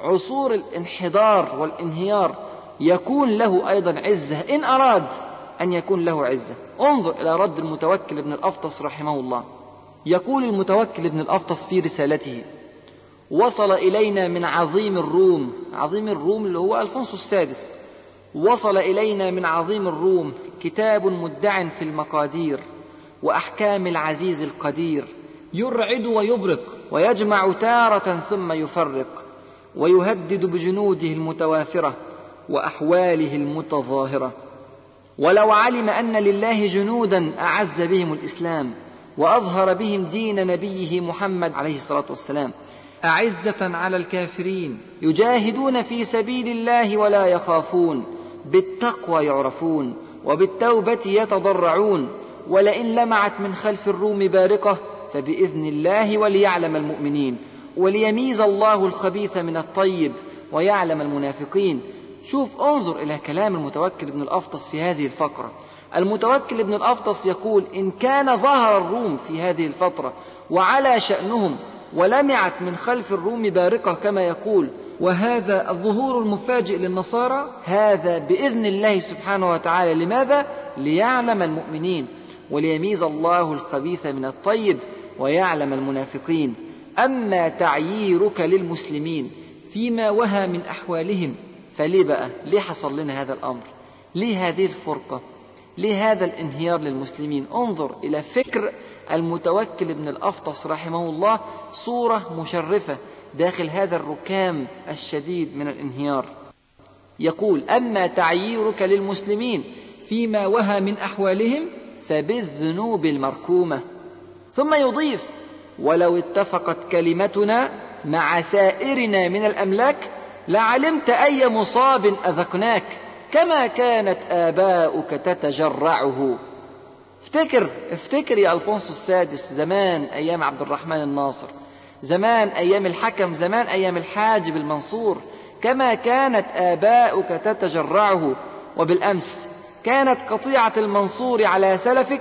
عصور الانحدار والانهيار يكون له أيضا عزة. إن أراد أن يكون له عزة انظر إلى رد المتوكل ابن الأفطس رحمه الله. يقول المتوكل ابن الأفطس في رسالته وصل إلينا من عظيم الروم عظيم الروم اللي هو ألفونسو السادس. وصل إلينا من عظيم الروم كتاب مدع في المقادير وأحكام العزيز القدير. يرعد ويبرق ويجمع تارة ثم يفرق. ويهدد بجنوده المتوافرة وأحواله المتظاهرة. ولو علم أن لله جنودا أعز بهم الإسلام وأظهر بهم دين نبيه محمد عليه الصلاة والسلام. أعزة على الكافرين يجاهدون في سبيل الله ولا يخافون بالتقوى يعرفون وبالتوبة يتضرعون. ولئن لمعت من خلف الروم بارقة فبإذن الله وليعلم المؤمنين. وليميز الله الخبيث من الطيب ويعلم المنافقين. شوف انظر إلى كلام المتوكل ابن الأفطس في هذه الفقرة. المتوكل ابن الأفطس يقول إن كان ظهر الروم في هذه الفترة وعلى شأنهم ولمعت من خلف الروم بارقة كما يقول وهذا الظهور المفاجئ للنصارى هذا بإذن الله سبحانه وتعالى. لماذا؟ ليعلم المؤمنين وليميز الله الخبيث من الطيب ويعلم المنافقين. أما تعييرك للمسلمين فيما وهى من أحوالهم فليه بقى؟ ليه حصل لنا هذا الأمر؟ ليه هذه الفرقة؟ ليه هذا الانهيار للمسلمين؟ انظر إلى فكر المتوكل ابن الأفطس رحمه الله صورة مشرفة داخل هذا الركام الشديد من الانهيار يقول أما تعييرك للمسلمين فيما وهى من أحوالهم فبالذنوب المركومة ثم يضيف ولو اتفقت كلمتنا مع سائرنا من الأملاك لعلمت أي مصاب أذقناك كما كانت آباؤك تتجرعه. افتكر افتكر يا ألفونسو السادس زمان أيام عبد الرحمن الناصر زمان أيام الحكم زمان أيام الحاجب المنصور كما كانت آباؤك تتجرعه. وبالأمس كانت قطيعة المنصور على سلفك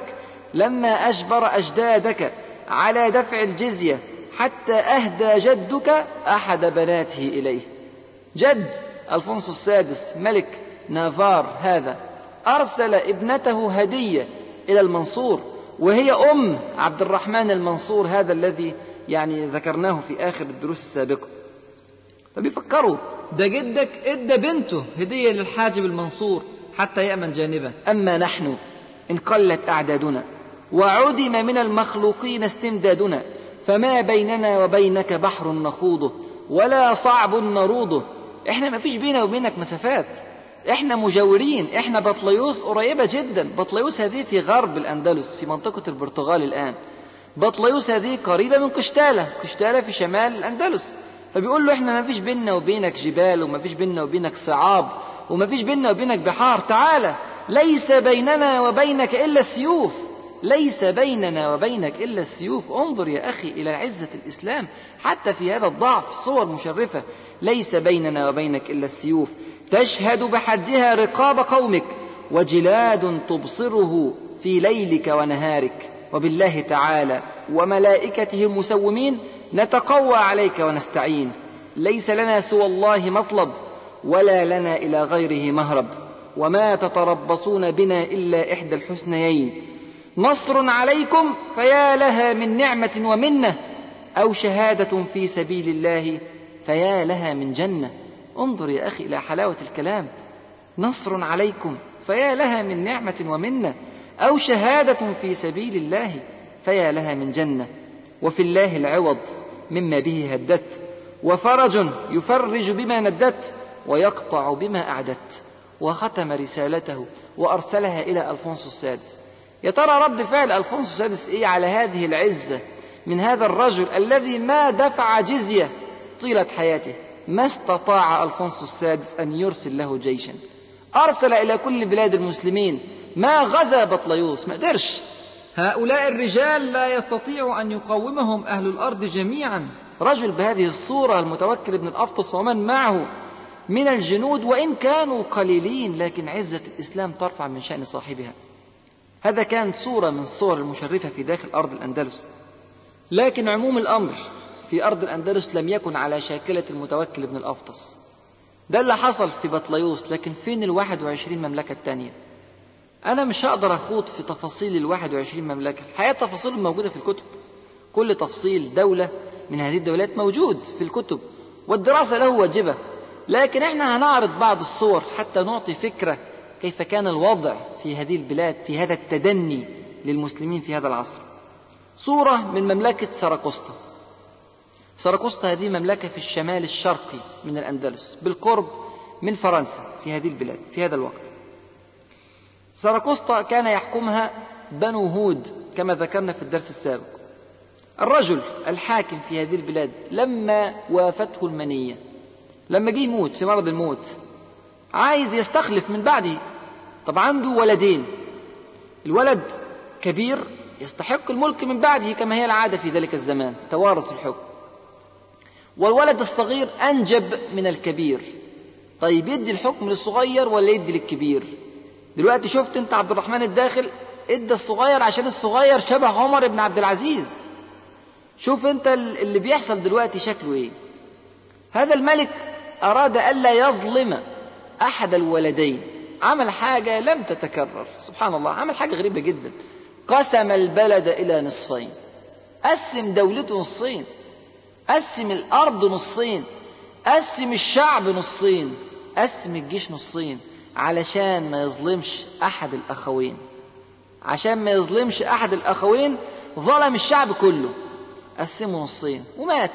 لما أجبر أجدادك على دفع الجزية حتى أهدى جدك أحد بناته إليه. جد ألفونسو السادس ملك نافار هذا أرسل ابنته هدية إلى المنصور وهي أم عبد الرحمن المنصور هذا الذي يعني ذكرناه في آخر الدروس السابقة. فبيفكروا ده جدك إدى بنته هدية للحاجب المنصور حتى يأمن جانبه. أما نحن إن قلت أعدادنا وعدم من المخلوقين استمدادنا فما بيننا وبينك بحر نخوضه ولا صعب نروضه. إحنا ما فيش بينا وبينك مسافات. إحنا مجاورين إحنا بطليوس قريبة جدا. بطليوس هذه في غرب الأندلس في منطقة البرتغال الآن. بطليوس هذه قريبة من قشتالة قشتالة في شمال الأندلس. فبيقول له إحنا ما فيش بيننا وبينك جبال وما فيش بيننا وبينك صعاب وما فيش بيننا وبينك بحار. تعالى ليس بيننا وبينك إلا السيوف ليس بيننا وبينك إلا السيوف. انظر يا أخي إلى عزة الإسلام حتى في هذا الضعف صور مشرفة. ليس بيننا وبينك إلا السيوف. تشهد بحدها رقاب قومك وجلاد تبصره في ليلك ونهارك. وبالله تعالى وملائكته المسومين نتقوى عليك ونستعين. ليس لنا سوى الله مطلب ولا لنا إلى غيره مهرب. وما تتربصون بنا إلا إحدى الحسنيين. نصر عليكم فيا لها من نعمة ومنة أو شهادة في سبيل الله فيا لها من جنة. انظر يا أخي إلى حلاوة الكلام. نصر عليكم فيا لها من نعمة ومنة أو شهادة في سبيل الله فيا لها من جنة. وفي الله العوض مما به هدت وفرج يفرج بما ندت ويقطع بما أعدت وختم رسالته وأرسلها إلى ألفونسو السادس. يا ترى رد فعل ألفونسو السادس إيه على هذه العزة من هذا الرجل الذي ما دفع جزية طيلة حياته؟ ما استطاع ألفونسو السادس أن يرسل له جيشا. أرسل إلى كل بلاد المسلمين. ما غزا بطليوس ما قدرش. هؤلاء الرجال لا يستطيع أن يقاومهم أهل الأرض جميعا. رجل بهذه الصورة المتوكل ابن الأفطس ومن معه من الجنود وإن كانوا قليلين لكن عزة الإسلام ترفع من شأن صاحبها. هذا كان صورة من الصور المشرفة في داخل أرض الأندلس. لكن عموم الأمر في أرض الأندلس لم يكن على شاكلة المتوكل ابن الأفطس. ده اللي حصل في بطليوس لكن فين الواحد وعشرين مملكة التانية؟ أنا مش هقدر أخوض في تفاصيل الواحد وعشرين مملكة. الحقيقة تفاصيلهم موجودة في الكتب. كل تفصيل دولة من هذه الدولات موجود في الكتب والدراسة له واجبة. لكن إحنا هنعرض بعض الصور حتى نعطي فكرة كيف كان الوضع في هذه البلاد في هذا التدني للمسلمين في هذا العصر. صورة من مملكة سراقسطة سراقسطة هذه مملكة في الشمال الشرقي من الأندلس بالقرب من فرنسا في هذه البلاد في هذا الوقت. سراقسطة كان يحكمها بنو هود كما ذكرنا في الدرس السابق. الرجل الحاكم في هذه البلاد لما وافته المنية لما جه يموت في مرض الموت عايز يستخلف من بعده طب عنده ولدين. الولد كبير يستحق الملك من بعده كما هي العادة في ذلك الزمان توارث الحكم. والولد الصغير أنجب من الكبير. طيب يدي الحكم للصغير ولا يدي للكبير؟ دلوقتي شفت انت عبد الرحمن الداخل ادى الصغير عشان الصغير شبه عمر بن عبد العزيز. شوف انت اللي بيحصل دلوقتي شكله إيه. هذا الملك أراد ألا يظلم أحد الولدين. عمل حاجة لم تتكرر. سبحان الله عمل حاجة غريبة جدا. قسم البلد إلى نصفين. قسم دولته نصين. قسم الأرض نصين. قسم الشعب نصين. قسم الجيش نصين. علشان ما يظلمش أحد الأخوين. عشان ما يظلمش أحد الأخوين ظلم الشعب كله. قسمه نصين. ومات.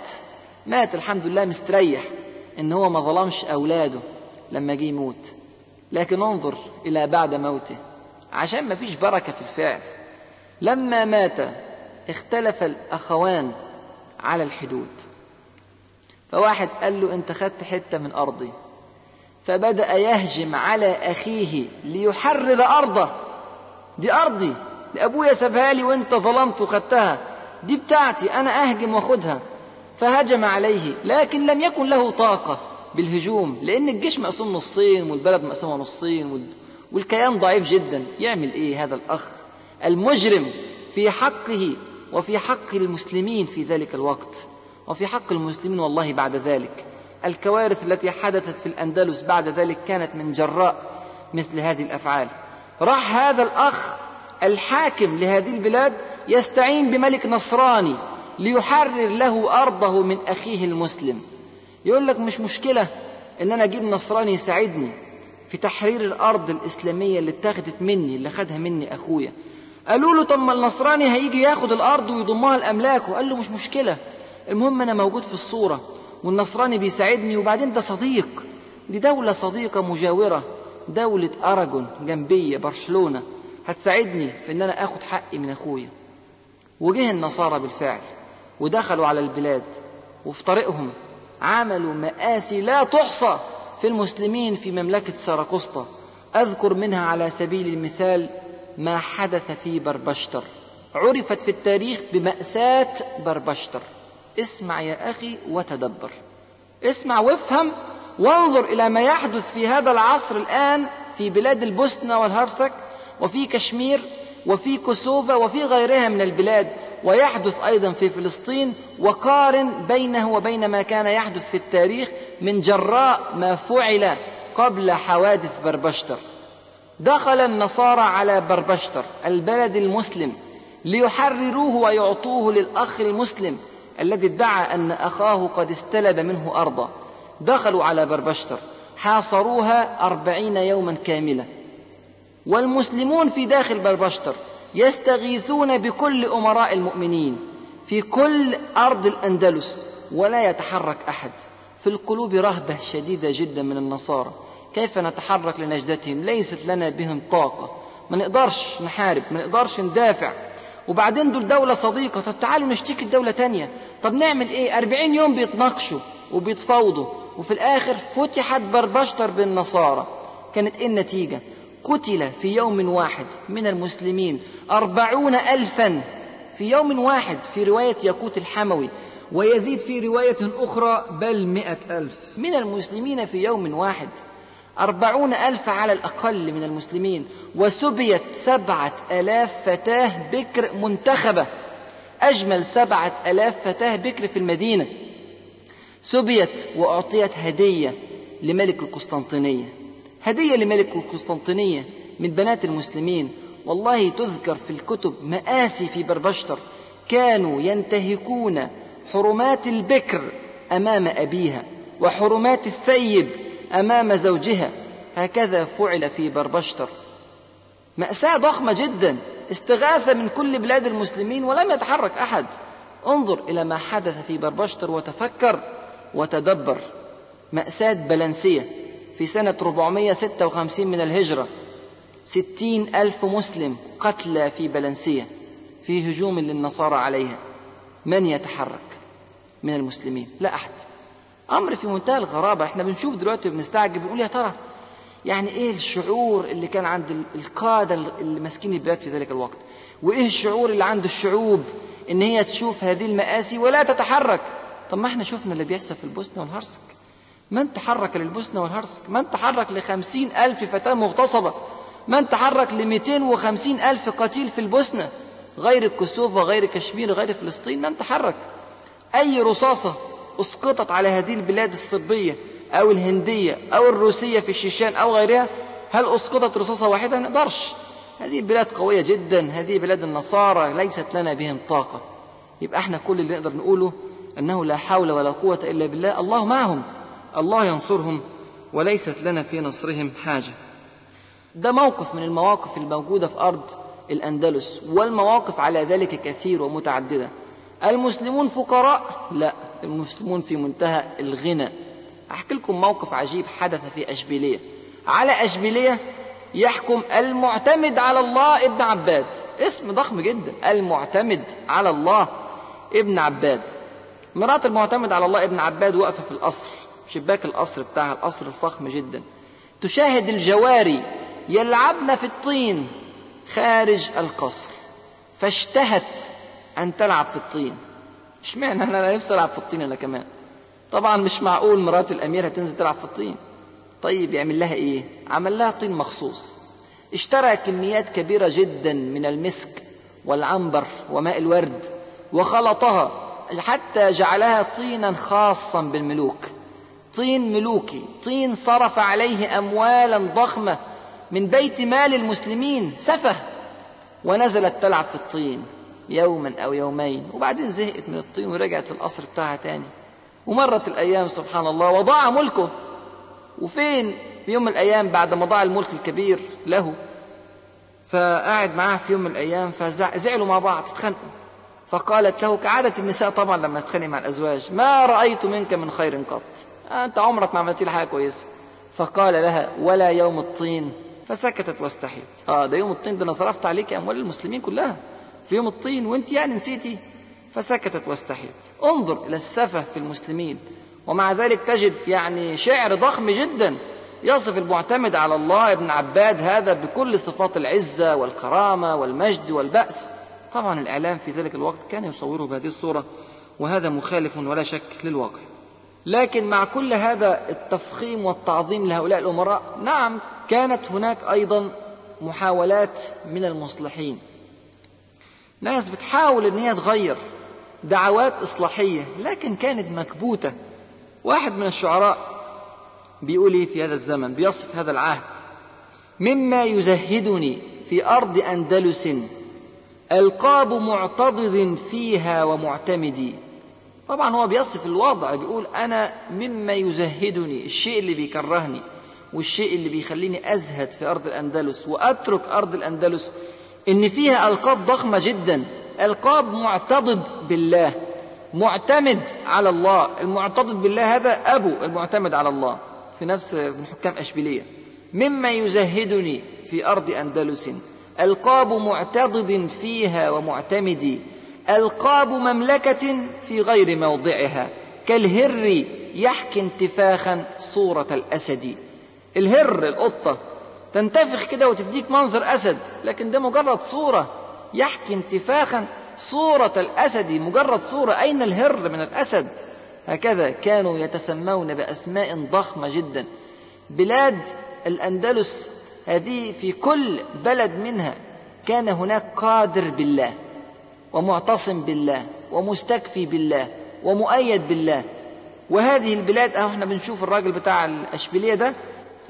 مات الحمد لله مستريح إن هو ما ظلمش أولاده لما جه يموت. لكن انظر إلى بعد موته عشان ما فيش بركة في الفعل. لما مات اختلف الأخوان على الحدود. فواحد قال له أنت خدت حتة من أرضي. فبدأ يهجم على أخيه ليحرر أرضه. دي أرضي دي أبويا سابها لي وأنت ظلمت وخدتها. دي بتاعتي أنا أهجم وأخدها. فهجم عليه لكن لم يكن له طاقة. بالهجوم لأن الجيش مقسوم نصين والبلد مقسومة نصين والكيان ضعيف جدا. يعمل إيه هذا الأخ؟ المجرم في حقه وفي حق المسلمين في ذلك الوقت وفي حق المسلمين والله بعد ذلك. الكوارث التي حدثت في الأندلس بعد ذلك كانت من جراء مثل هذه الأفعال. راح هذا الأخ الحاكم لهذه البلاد يستعين بملك نصراني ليحرر له أرضه من أخيه المسلم. يقول لك مش مشكلة إن أنا أجيب نصراني يساعدني في تحرير الأرض الإسلامية اللي اتاخدت مني اللي خدها مني أخويا. قالوا له طب ما النصراني هيجي ياخد الأرض ويضمها لأملاكه. قال له مش مشكلة. المهم أنا موجود في الصورة والنصراني بيساعدني وبعدين ده صديق. دي دولة صديقة مجاورة دولة أراجون جنبية برشلونة. هتساعدني في إن أنا آخد حقي من أخويا. وجه النصارى بالفعل. ودخلوا على البلاد وفي طريقهم. عملوا مآسي لا تحصى في المسلمين في مملكة ساراكوستا. أذكر منها على سبيل المثال ما حدث في بربشتر. عرفت في التاريخ بمأساة بربشتر. اسمع يا أخي وتدبر. اسمع وافهم وانظر إلى ما يحدث في هذا العصر الآن في بلاد البوسنة والهرسك وفي كشمير وفي كوسوفا وفي غيرها من البلاد ويحدث أيضا في فلسطين وقارن بينه وبين ما كان يحدث في التاريخ من جراء ما فعل قبل حوادث بربشتر. دخل النصارى على بربشتر البلد المسلم ليحرروه ويعطوه للأخ المسلم الذي ادعى أن أخاه قد استلب منه أرضا. دخلوا على بربشتر حاصروها أربعين يوما كاملة والمسلمون في داخل بربشتر يستغيثون بكل أمراء المؤمنين في كل أرض الأندلس ولا يتحرك أحد. في القلوب رهبة شديدة جدا من النصارى. كيف نتحرك لنجدتهم؟ ليست لنا بهم طاقة. ما نقدرش نحارب ما نقدرش ندافع. وبعدين دول دولة صديقة. طب تعالوا نشتكي الدولة تانية. طب نعمل إيه؟ أربعين يوم بيتناقشوا وبيتفاوضوا. وفي الآخر فتحت بربشتر بالنصارى. كانت إيه النتيجة؟ قتل في يوم واحد من المسلمين أربعون ألفا في يوم واحد في رواية ياقوت الحموي ويزيد في رواية أخرى بل مئة ألف. من المسلمين في يوم واحد أربعون ألف على الأقل من المسلمين وسبيت سبعة ألاف فتاة بكر منتخبة. أجمل سبعة ألاف فتاة بكر في المدينة. سبيت وأعطيت هدية لملك القسطنطينية. هدية لملك القسطنطينية من بنات المسلمين. والله تذكر في الكتب مآسي في بربشتر كانوا ينتهكون حرمات البكر أمام أبيها وحرمات الثيب أمام زوجها. هكذا فعل في بربشتر مأساة ضخمة جدا استغاثة من كل بلاد المسلمين ولم يتحرك أحد. انظر إلى ما حدث في بربشتر وتفكر وتدبر. مأساة بلنسية. في سنة 456 من الهجرة ستين ألف مسلم قتلى في بلنسية في هجوم للنصارى عليها. من يتحرك من المسلمين؟ لا أحد. أمر في منتهى الغرابة. إحنا بنشوف دلوقتي بنستعجب بنقول يا ترى يعني إيه الشعور اللي كان عند القادة اللي ماسكين البلاد في ذلك الوقت؟ وإيه الشعور اللي عند الشعوب إن هي تشوف هذه المآسي ولا تتحرك؟ طب ما إحنا شفنا اللي بيحصل في البوسنة والهرسك. من تحرك للبوسنة والهرسك؟ من تحرك لخمسين ألف فتاة مغتصبة؟ من تحرك لمئتين وخمسين ألف قتيل في البوسنة؟ غير الكسوفة غير كشمير غير فلسطين من تحرك؟ أي رصاصة أسقطت على هذه البلاد الصربية أو الهندية أو الروسية في الشيشان أو غيرها؟ هل أسقطت رصاصة واحدة؟ ما نقدرش. هذه بلاد قوية جدا. هذه بلاد النصارى. ليست لنا بهم طاقة. يبقى إحنا كل اللي نقدر نقوله أنه لا حول ولا قوة إلا بالله. الله معهم. الله ينصرهم وليست لنا في نصرهم حاجة. ده موقف من المواقف الموجودة في أرض الأندلس والمواقف على ذلك كثير ومتعددة. المسلمون فقراء؟ لا المسلمون في منتهى الغنى. أحكي لكم موقف عجيب حدث في أشبيلية. على أشبيلية يحكم المعتمد على الله ابن عباد. اسم ضخم جدا. المعتمد على الله ابن عباد. مرات المعتمد على الله ابن عباد واقفة في القصر. شباك القصر بتاعها القصر الفخم جدا. تشاهد الجواري يلعبن في الطين خارج القصر. فاشتهت أن تلعب في الطين. اشمعنى أنا نفسي ألعب في الطين أنا كمان؟ طبعا مش معقول مرات الأمير هتنزل تلعب في الطين. طيب يعمل لها إيه؟ عمل لها طين مخصوص. اشترى كميات كبيرة جدا من المسك والعنبر وماء الورد وخلطها حتى جعلها طينا خاصا بالملوك. طين ملوكي طين صرف عليه أموالا ضخمة من بيت مال المسلمين سفه. ونزلت تلعب في الطين يوما أو يومين وبعدين زهقت من الطين ورجعت للقصر بتاعها تاني. ومرت الأيام سبحان الله وضاع ملكه. وفين؟ في يوم من الأيام بعد ما ضاع الملك الكبير له. فقعد معاه في يوم من الأيام فزعلوا مع بعض اتخانقوا. فقالت له كعادة النساء طبعا لما تتخانق مع الأزواج ما رأيت منك من خير قط. أنت عمرك ما عملت لي حاجة كويسة. فقال لها ولا يوم الطين. فسكتت واستحيت. آه ده يوم الطين ده أنا صرفت عليك أموال المسلمين كلها. في يوم الطين وأنت يعني نسيتي. فسكتت واستحيت. انظر إلى السفه في المسلمين ومع ذلك تجد يعني شعر ضخم جدا يصف المعتمد على الله ابن عباد هذا بكل صفات العزة والكرامة والمجد والبأس. طبعا الإعلام في ذلك الوقت كان يصوره بهذه الصورة وهذا مخالف ولا شك للواقع. لكن مع كل هذا التفخيم والتعظيم لهؤلاء الأمراء نعم كانت هناك أيضا محاولات من المصلحين. ناس بتحاول إن هي تغير دعوات إصلاحية لكن كانت مكبوتة. واحد من الشعراء بيقول إيه في هذا الزمن بيصف هذا العهد. مما يزهدني في أرض أندلس ألقاب معتضد فيها ومعتمدي. طبعا هو بيصف الوضع بيقول أنا مما يزهدني الشيء اللي بيكرهني والشيء اللي بيخليني أزهد في أرض الأندلس وأترك أرض الأندلس إن فيها ألقاب ضخمة جدا ألقاب معتضد بالله معتمد على الله المعتضد بالله هذا أبو المعتمد على الله في نفس من حكام أشبيلية. مما يزهدني في أرض أندلس ألقاب معتضد فيها ومعتمد ألقاب مملكة في غير موضعها كالهر يحكي انتفاخا صورة الأسد. الهر القطة تنتفخ كده وتديك منظر أسد لكن ده مجرد صورة. يحكي انتفاخا صورة الأسد مجرد صورة. أين الهر من الأسد؟ هكذا كانوا يتسمون بأسماء ضخمة جدا. بلاد الأندلس هذه في كل بلد منها كان هناك قادر بالله. ومعتصم بالله ومستكفي بالله ومؤيد بالله. وهذه البلاد اهو إحنا بنشوف الراجل بتاع الأشبيلية ده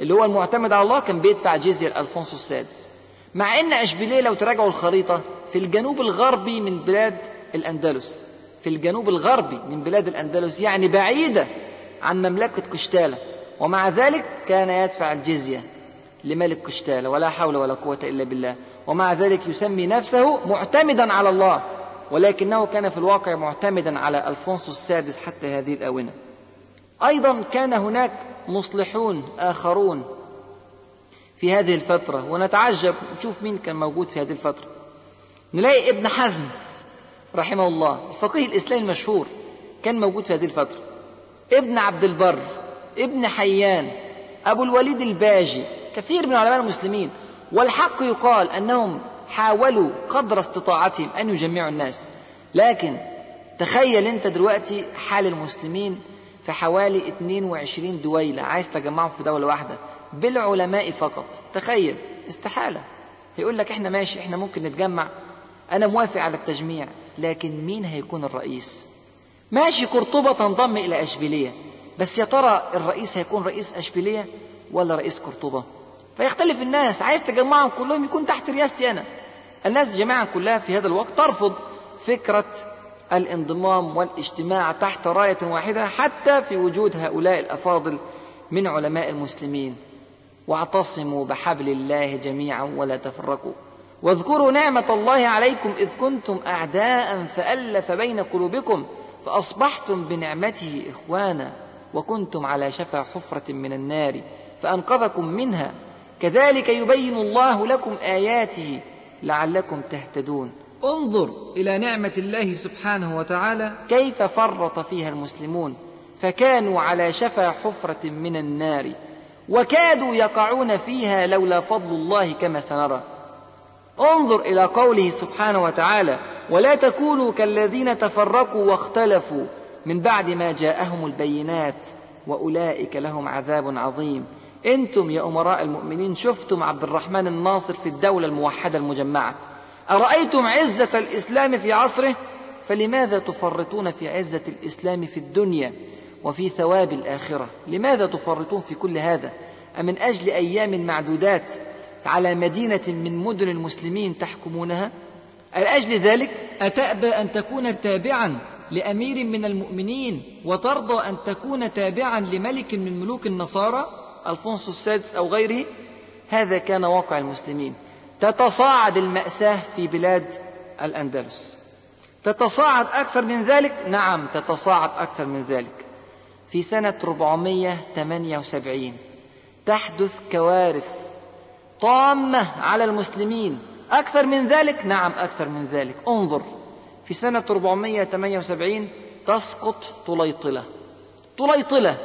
اللي هو المعتمد على الله كان بيدفع جزية لألفونسو السادس. مع إن أشبيلية لو تراجعوا الخريطة في الجنوب الغربي من بلاد الأندلس. في الجنوب الغربي من بلاد الأندلس يعني بعيدة عن مملكة قشتاله ومع ذلك كان يدفع الجزية. لملك قشتاله ولا حول ولا قوة إلا بالله. ومع ذلك يسمي نفسه معتمدا على الله. ولكنه كان في الواقع معتمدا على ألفونسو السادس حتى هذه الآونة. أيضا كان هناك مصلحون آخرون في هذه الفترة. ونتعجب نشوف مين كان موجود في هذه الفترة. نلاقي ابن حزم رحمه الله الفقيه الإسلامي المشهور كان موجود في هذه الفترة. ابن عبد البر ابن حيان أبو الوليد الباجي كثير من علماء المسلمين والحق يقال أنهم حاولوا قدر استطاعتهم أن يجمعوا الناس. لكن تخيل أنت دلوقتي حال المسلمين في حوالي 22 دويلة عايز تجمعهم في دولة واحدة بالعلماء فقط. تخيل استحالة. هيقول لك إحنا ماشي إحنا ممكن نتجمع. أنا موافق على التجميع لكن مين هيكون الرئيس؟ ماشي قرطبة تنضم إلى أشبيلية. بس يا ترى الرئيس هيكون رئيس أشبيلية ولا رئيس قرطبة؟ فيختلف الناس. عايز تجمعهم كلهم يكون تحت رئاستي أنا. الناس جميعا كلها في هذا الوقت ترفض فكرة الانضمام والاجتماع تحت راية واحدة حتى في وجود هؤلاء الأفاضل من علماء المسلمين. واعتصموا بحبل الله جميعا ولا تفرقوا. واذكروا نعمة الله عليكم إذ كنتم أعداء فألف بين قلوبكم فأصبحتم بنعمته إخوانا وكنتم على شفا حفرة من النار فأنقذكم منها كذلك يبين الله لكم آياته لعلكم تهتدون. انظر إلى نعمة الله سبحانه وتعالى. كيف فرط فيها المسلمون؟ فكانوا على شفا حفرة من النار وكادوا يقعون فيها لولا فضل الله كما سنرى. انظر إلى قوله سبحانه وتعالى ولا تكونوا كالذين تفرقوا واختلفوا. من بعد ما جاءهم البينات وأولئك لهم عذاب عظيم. أنتم يا أمراء المؤمنين شفتم عبد الرحمن الناصر في الدولة الموحدة المجمعة. أرأيتم عزة الإسلام في عصره؟ فلماذا تفرطون في عزة الإسلام في الدنيا وفي ثواب الآخرة؟ لماذا تفرطون في كل هذا؟ أمن أجل أيام معدودات على مدينة من مدن المسلمين تحكمونها؟ ألأجل ذلك أتأبى أن تكون تابعا لأمير من المؤمنين وترضى أن تكون تابعا لملك من ملوك النصارى؟ ألفونسو السادس أو غيره هذا كان واقع المسلمين. تتصاعد المأساة في بلاد الأندلس. تتصاعد أكثر من ذلك؟ نعم تتصاعد أكثر من ذلك. في سنة 478 تحدث كوارث طامة على المسلمين. أكثر من ذلك؟ نعم أكثر من ذلك. انظر في سنة 478 تسقط طليطلة. طليطلة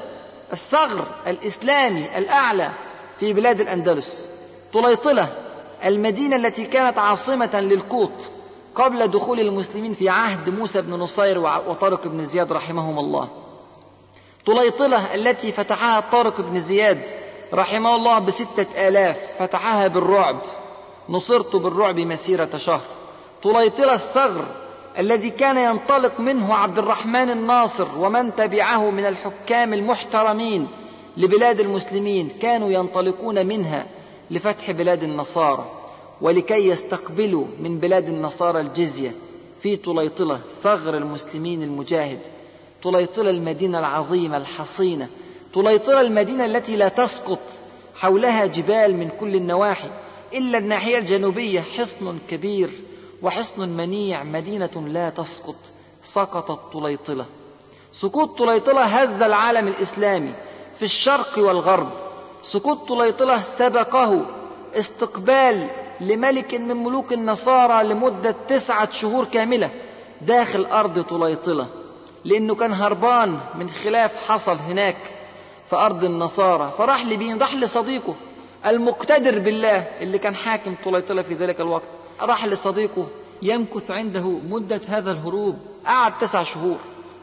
الثغر الإسلامي الأعلى في بلاد الأندلس طليطلة المدينة التي كانت عاصمة للقوط قبل دخول المسلمين في عهد موسى بن نصير وطارق بن زياد رحمهم الله. طليطلة التي فتحها طارق بن زياد رحمه الله بستة آلاف فتحها بالرعب. نصرت بالرعب مسيرة شهر. طليطلة الثغر الذي كان ينطلق منه عبد الرحمن الناصر ومن تبعه من الحكام المحترمين لبلاد المسلمين كانوا ينطلقون منها لفتح بلاد النصارى ولكي يستقبلوا من بلاد النصارى الجزية في طليطلة ثغر المسلمين المجاهد طليطلة المدينة العظيمة الحصينة طليطلة المدينة التي لا تسقط حولها جبال من كل النواحي إلا الناحية الجنوبية حصن كبير. وحصن منيع مدينة لا تسقط سقطت طليطلة سقوط طليطلة هز العالم الإسلامي في الشرق والغرب. سقوط طليطلة سبقه استقبال لملك من ملوك النصارى لمدة تسعة شهور كاملة داخل أرض طليطلة لأنه كان هربان من خلاف حصل هناك في أرض النصارى. فراح لبين راح لصديقه المقتدر بالله اللي كان حاكم طليطلة في ذلك الوقت. راح لصديقه يمكث عنده مدة هذا الهروب قعد تسع شهور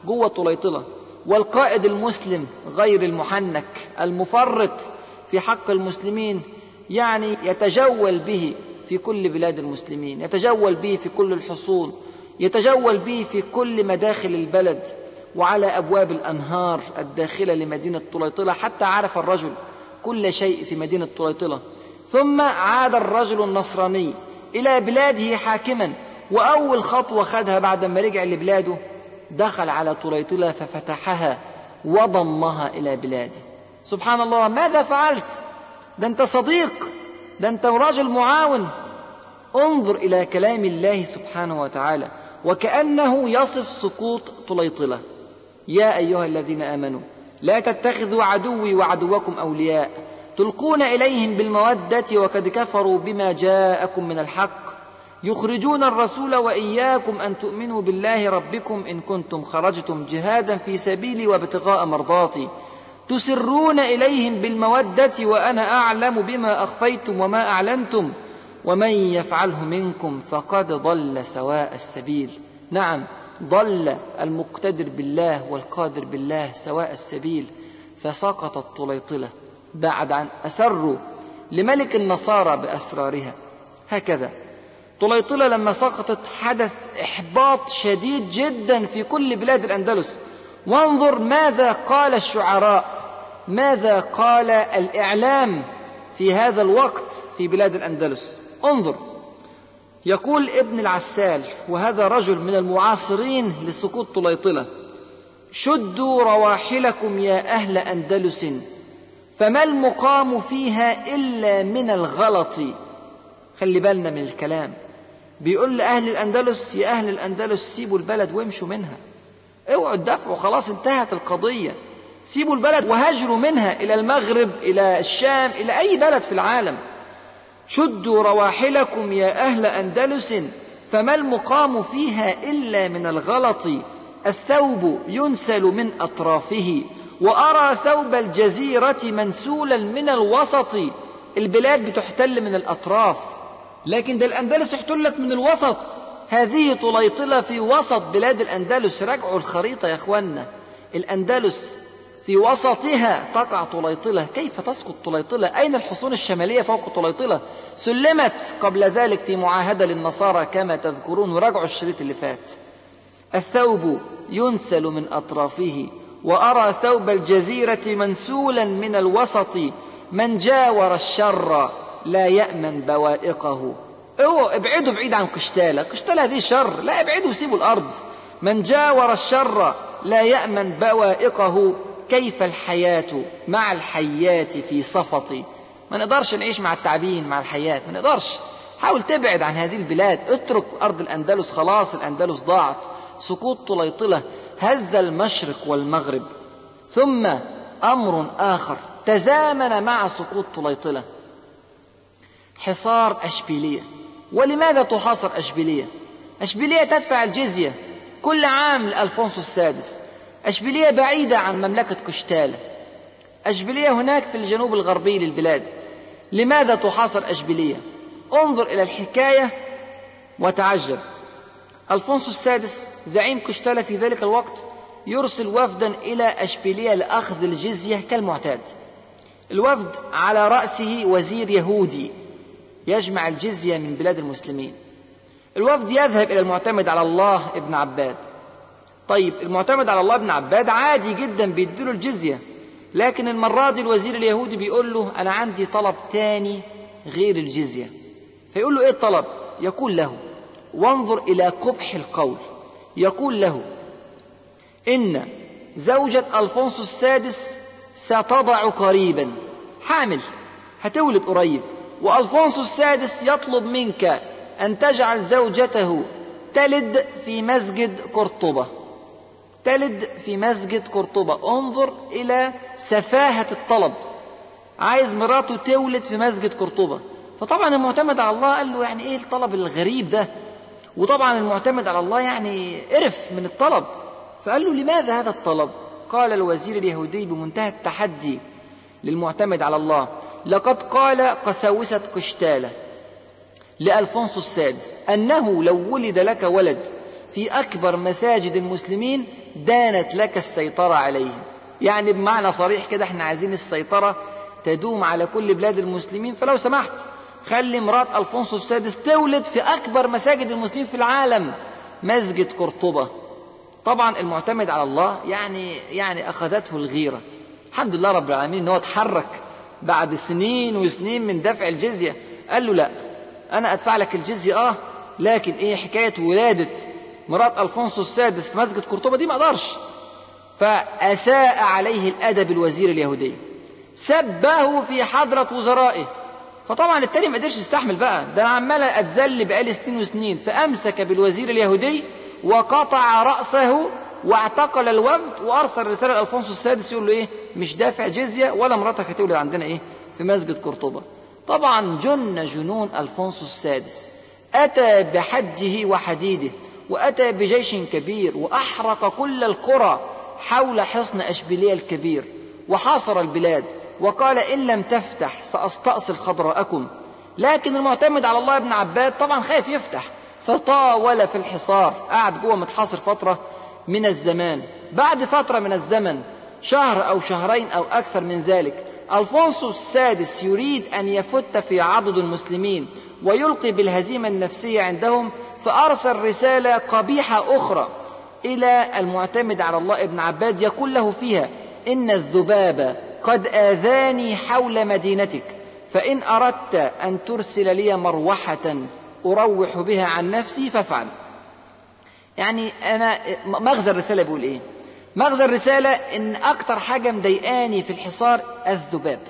جوة طليطلة. والقائد المسلم غير المحنك المفرط في حق المسلمين يعني يتجول به في كل بلاد المسلمين يتجول به في كل الحصون يتجول به في كل مداخل البلد وعلى أبواب الأنهار الداخلة لمدينة طليطلة حتى عرف الرجل كل شيء في مدينة طليطلة. ثم عاد الرجل النصراني إلى بلاده حاكما. وأول خطوة خدها بعد ما رجع لبلاده دخل على طليطلة ففتحها وضمها إلى بلاده. سبحان الله ماذا فعلت؟ ده أنت صديق ده أنت رجل معاون. انظر إلى كلام الله سبحانه وتعالى وكأنه يصف سقوط طليطلة. يا أيها الذين آمنوا لا تتخذوا عدوي وعدوكم أولياء. تلقون إليهم بالمودة وقد كفروا بما جاءكم من الحق يخرجون الرسول وإياكم أن تؤمنوا بالله ربكم إن كنتم خرجتم جهادا في سبيلي وابتغاء مرضاتي. تسرون إليهم بالمودة وأنا أعلم بما أخفيتم وما أعلنتم ومن يفعله منكم فقد ضل سواء السبيل. نعم ضل المقتدر بالله والقادر بالله سواء السبيل فسقطت طليطلة بعد أن أسروا لملك النصارى بأسرارها. هكذا. طليطلة لما سقطت حدث إحباط شديد جدا في كل بلاد الأندلس. وانظر ماذا قال الشعراء ماذا قال الإعلام في هذا الوقت في بلاد الأندلس. انظر. يقول ابن العسال وهذا رجل من المعاصرين لسقوط طليطلة شدوا رواحلكم يا أهل أندلس فما المقام فيها إلا من الغلط. خلي بالنا من الكلام. بيقول لأهل الأندلس يا أهل الأندلس سيبوا البلد وامشوا منها. اوعوا تدافعوا خلاص انتهت القضية. سيبوا البلد وهاجروا منها إلى المغرب إلى الشام إلى أي بلد في العالم. شدوا رواحلكم يا أهل أندلس. فما المقام فيها إلا من الغلط. الثوب ينسل من أطرافه. وأرى ثوب الجزيرة منسولا من الوسط. البلاد بتحتل من الأطراف لكن ده الأندلس احتلت من الوسط. هذه طليطلة في وسط بلاد الأندلس. راجعوا الخريطة يا أخوانا الأندلس في وسطها تقع طليطلة. كيف تسقط طليطلة؟ أين الحصون الشمالية فوق طليطلة؟ سلمت قبل ذلك في معاهدة للنصارى كما تذكرون. وراجعوا الشريط اللي فات. الثوب ينسل من أطرافه. وأرى ثوب الجزيرة منسولا من الوسط من جاور الشر لا يأمن بوائقه. اوعوا ابعدوا بعيد عن قشتالة قشتالة هذه شر لا ابعدوا سيبوا الأرض. من جاور الشر لا يأمن بوائقه. كيف الحياة مع الحيات في صفط؟ ما نقدرش نعيش مع التعبين مع الحياة ما نقدرش. حاول تبعد عن هذه البلاد. اترك أرض الأندلس خلاص الأندلس ضاعت. سقوط طليطلة. هز المشرق والمغرب ثم أمر آخر تزامن مع سقوط طليطلة. حصار أشبيلية. ولماذا تحاصر أشبيلية؟ أشبيلية تدفع الجزية كل عام لألفونسو السادس. أشبيلية بعيدة عن مملكة قشتالة أشبيلية هناك في الجنوب الغربي للبلاد. لماذا تحاصر أشبيلية؟ انظر إلى الحكاية وتعجب. ألفونسو السادس زعيم قشتالة في ذلك الوقت يرسل وفدا إلى أشبيلية لأخذ الجزية كالمعتاد. الوفد على رأسه وزير يهودي يجمع الجزية من بلاد المسلمين. الوفد يذهب إلى المعتمد على الله ابن عباد. طيب المعتمد على الله ابن عباد عادي جدا بيديله الجزية لكن المرة دي الوزير اليهودي بيقول له أنا عندي طلب تاني غير الجزية. فيقول له إيه الطلب؟ يقول له وانظر إلى قبح القول. يقول له إن زوجة ألفونسو السادس ستضع قريبا. حامل هتولد قريب. وألفونسو السادس يطلب منك أن تجعل زوجته تلد في مسجد قرطبة. تلد في مسجد قرطبة. انظر إلى سفاهة الطلب. عايز مراته تولد في مسجد قرطبة. فطبعا المعتمد على الله قال له يعني إيه الطلب الغريب ده؟ وطبعا المعتمد على الله يعني قرف من الطلب. فقال له لماذا هذا الطلب؟ قال الوزير اليهودي بمنتهى التحدي للمعتمد على الله لقد قال قساوسة قشتالة لألفونسو السادس أنه لو ولد لك ولد في أكبر مساجد المسلمين دانت لك السيطرة عليهم. يعني بمعنى صريح كده إحنا عايزين السيطرة تدوم على كل بلاد المسلمين. فلو سمحت خلي مرات ألفونسو السادس تولد في أكبر مساجد المسلمين في العالم مسجد قرطبة. طبعا المعتمد على الله يعني يعني أخذته الغيرة. الحمد لله رب العالمين إن هو اتحرك بعد سنين وسنين من دفع الجزية. قال له لا أنا أدفع لك الجزية آه لكن إيه حكاية ولادة مرات ألفونسو السادس في مسجد قرطبة دي ما أقدرش. فأساء عليه الأدب الوزير اليهودي. سبه في حضرة وزرائه. فطبعا التاني ما قدرش يستحمل بقى. ده أنا عمال أتذل بقالي سنين وسنين. فأمسك بالوزير اليهودي وقطع رأسه واعتقل الوفد وأرسل رسالة لألفونسو السادس يقول له إيه؟ مش دافع جزية ولا مراتك هتولد عندنا إيه؟ في مسجد قرطبه طبعا جن جنون ألفونسو السادس. أتى بحجه وحديده وأتى بجيش كبير وأحرق كل القرى حول حصن أشبيلية الكبير وحاصر البلاد. وقال إن لم تفتح سأستأصل خضراءكم. لكن المعتمد على الله ابن عباد طبعا خايف يفتح. فطاول في الحصار قعد جوه متحاصر فترة من الزمان. بعد فترة من الزمن شهر أو شهرين أو أكثر من ذلك ألفونسو السادس يريد أن يفت في عضد المسلمين ويلقي بالهزيمة النفسية عندهم فأرسل رسالة قبيحة أخرى إلى المعتمد على الله ابن عباد يقول له فيها إن الذباب قد آذاني حول مدينتك فإن أردت أن ترسل لي مروحة أروح بها عن نفسي فافعل. يعني أنا مغزى الرسالة بيقول إيه؟ مغزى الرسالة إن أكتر حاجة مضايقاني في الحصار الذباب.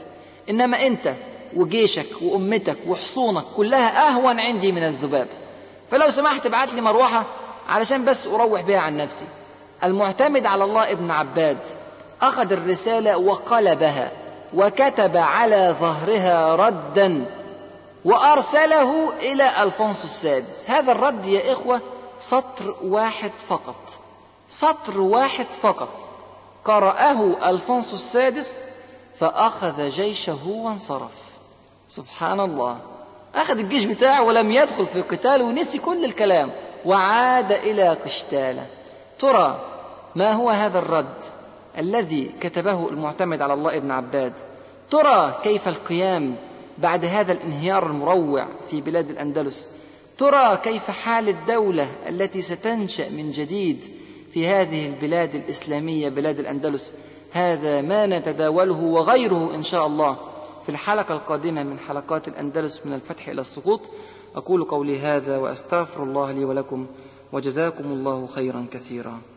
إنما أنت وجيشك وأمتك وحصونك كلها أهون عندي من الذباب. فلو سمحت ابعت لي مروحة علشان بس أروح بها عن نفسي. المعتمد على الله ابن عباد. أخذ الرسالة وقلبها وكتب على ظهرها ردا وأرسله إلى ألفونسو السادس. هذا الرد يا إخوة سطر واحد فقط. سطر واحد فقط. قرأه ألفونسو السادس فأخذ جيشه وانصرف. سبحان الله. أخذ الجيش بتاعه ولم يدخل في قتال ونسي كل الكلام. وعاد إلى قشتالة. ترى ما هو هذا الرد؟ الذي كتبه المعتمد على الله ابن عباد. ترى كيف القيام بعد هذا الانهيار المروع في بلاد الأندلس؟ ترى كيف حال الدولة التي ستنشأ من جديد في هذه البلاد الإسلامية بلاد الأندلس؟ هذا ما نتداوله وغيره إن شاء الله. في الحلقة القادمة من حلقات الأندلس من الفتح إلى السقوط أقول قولي هذا وأستغفر الله لي ولكم وجزاكم الله خيرا كثيرا.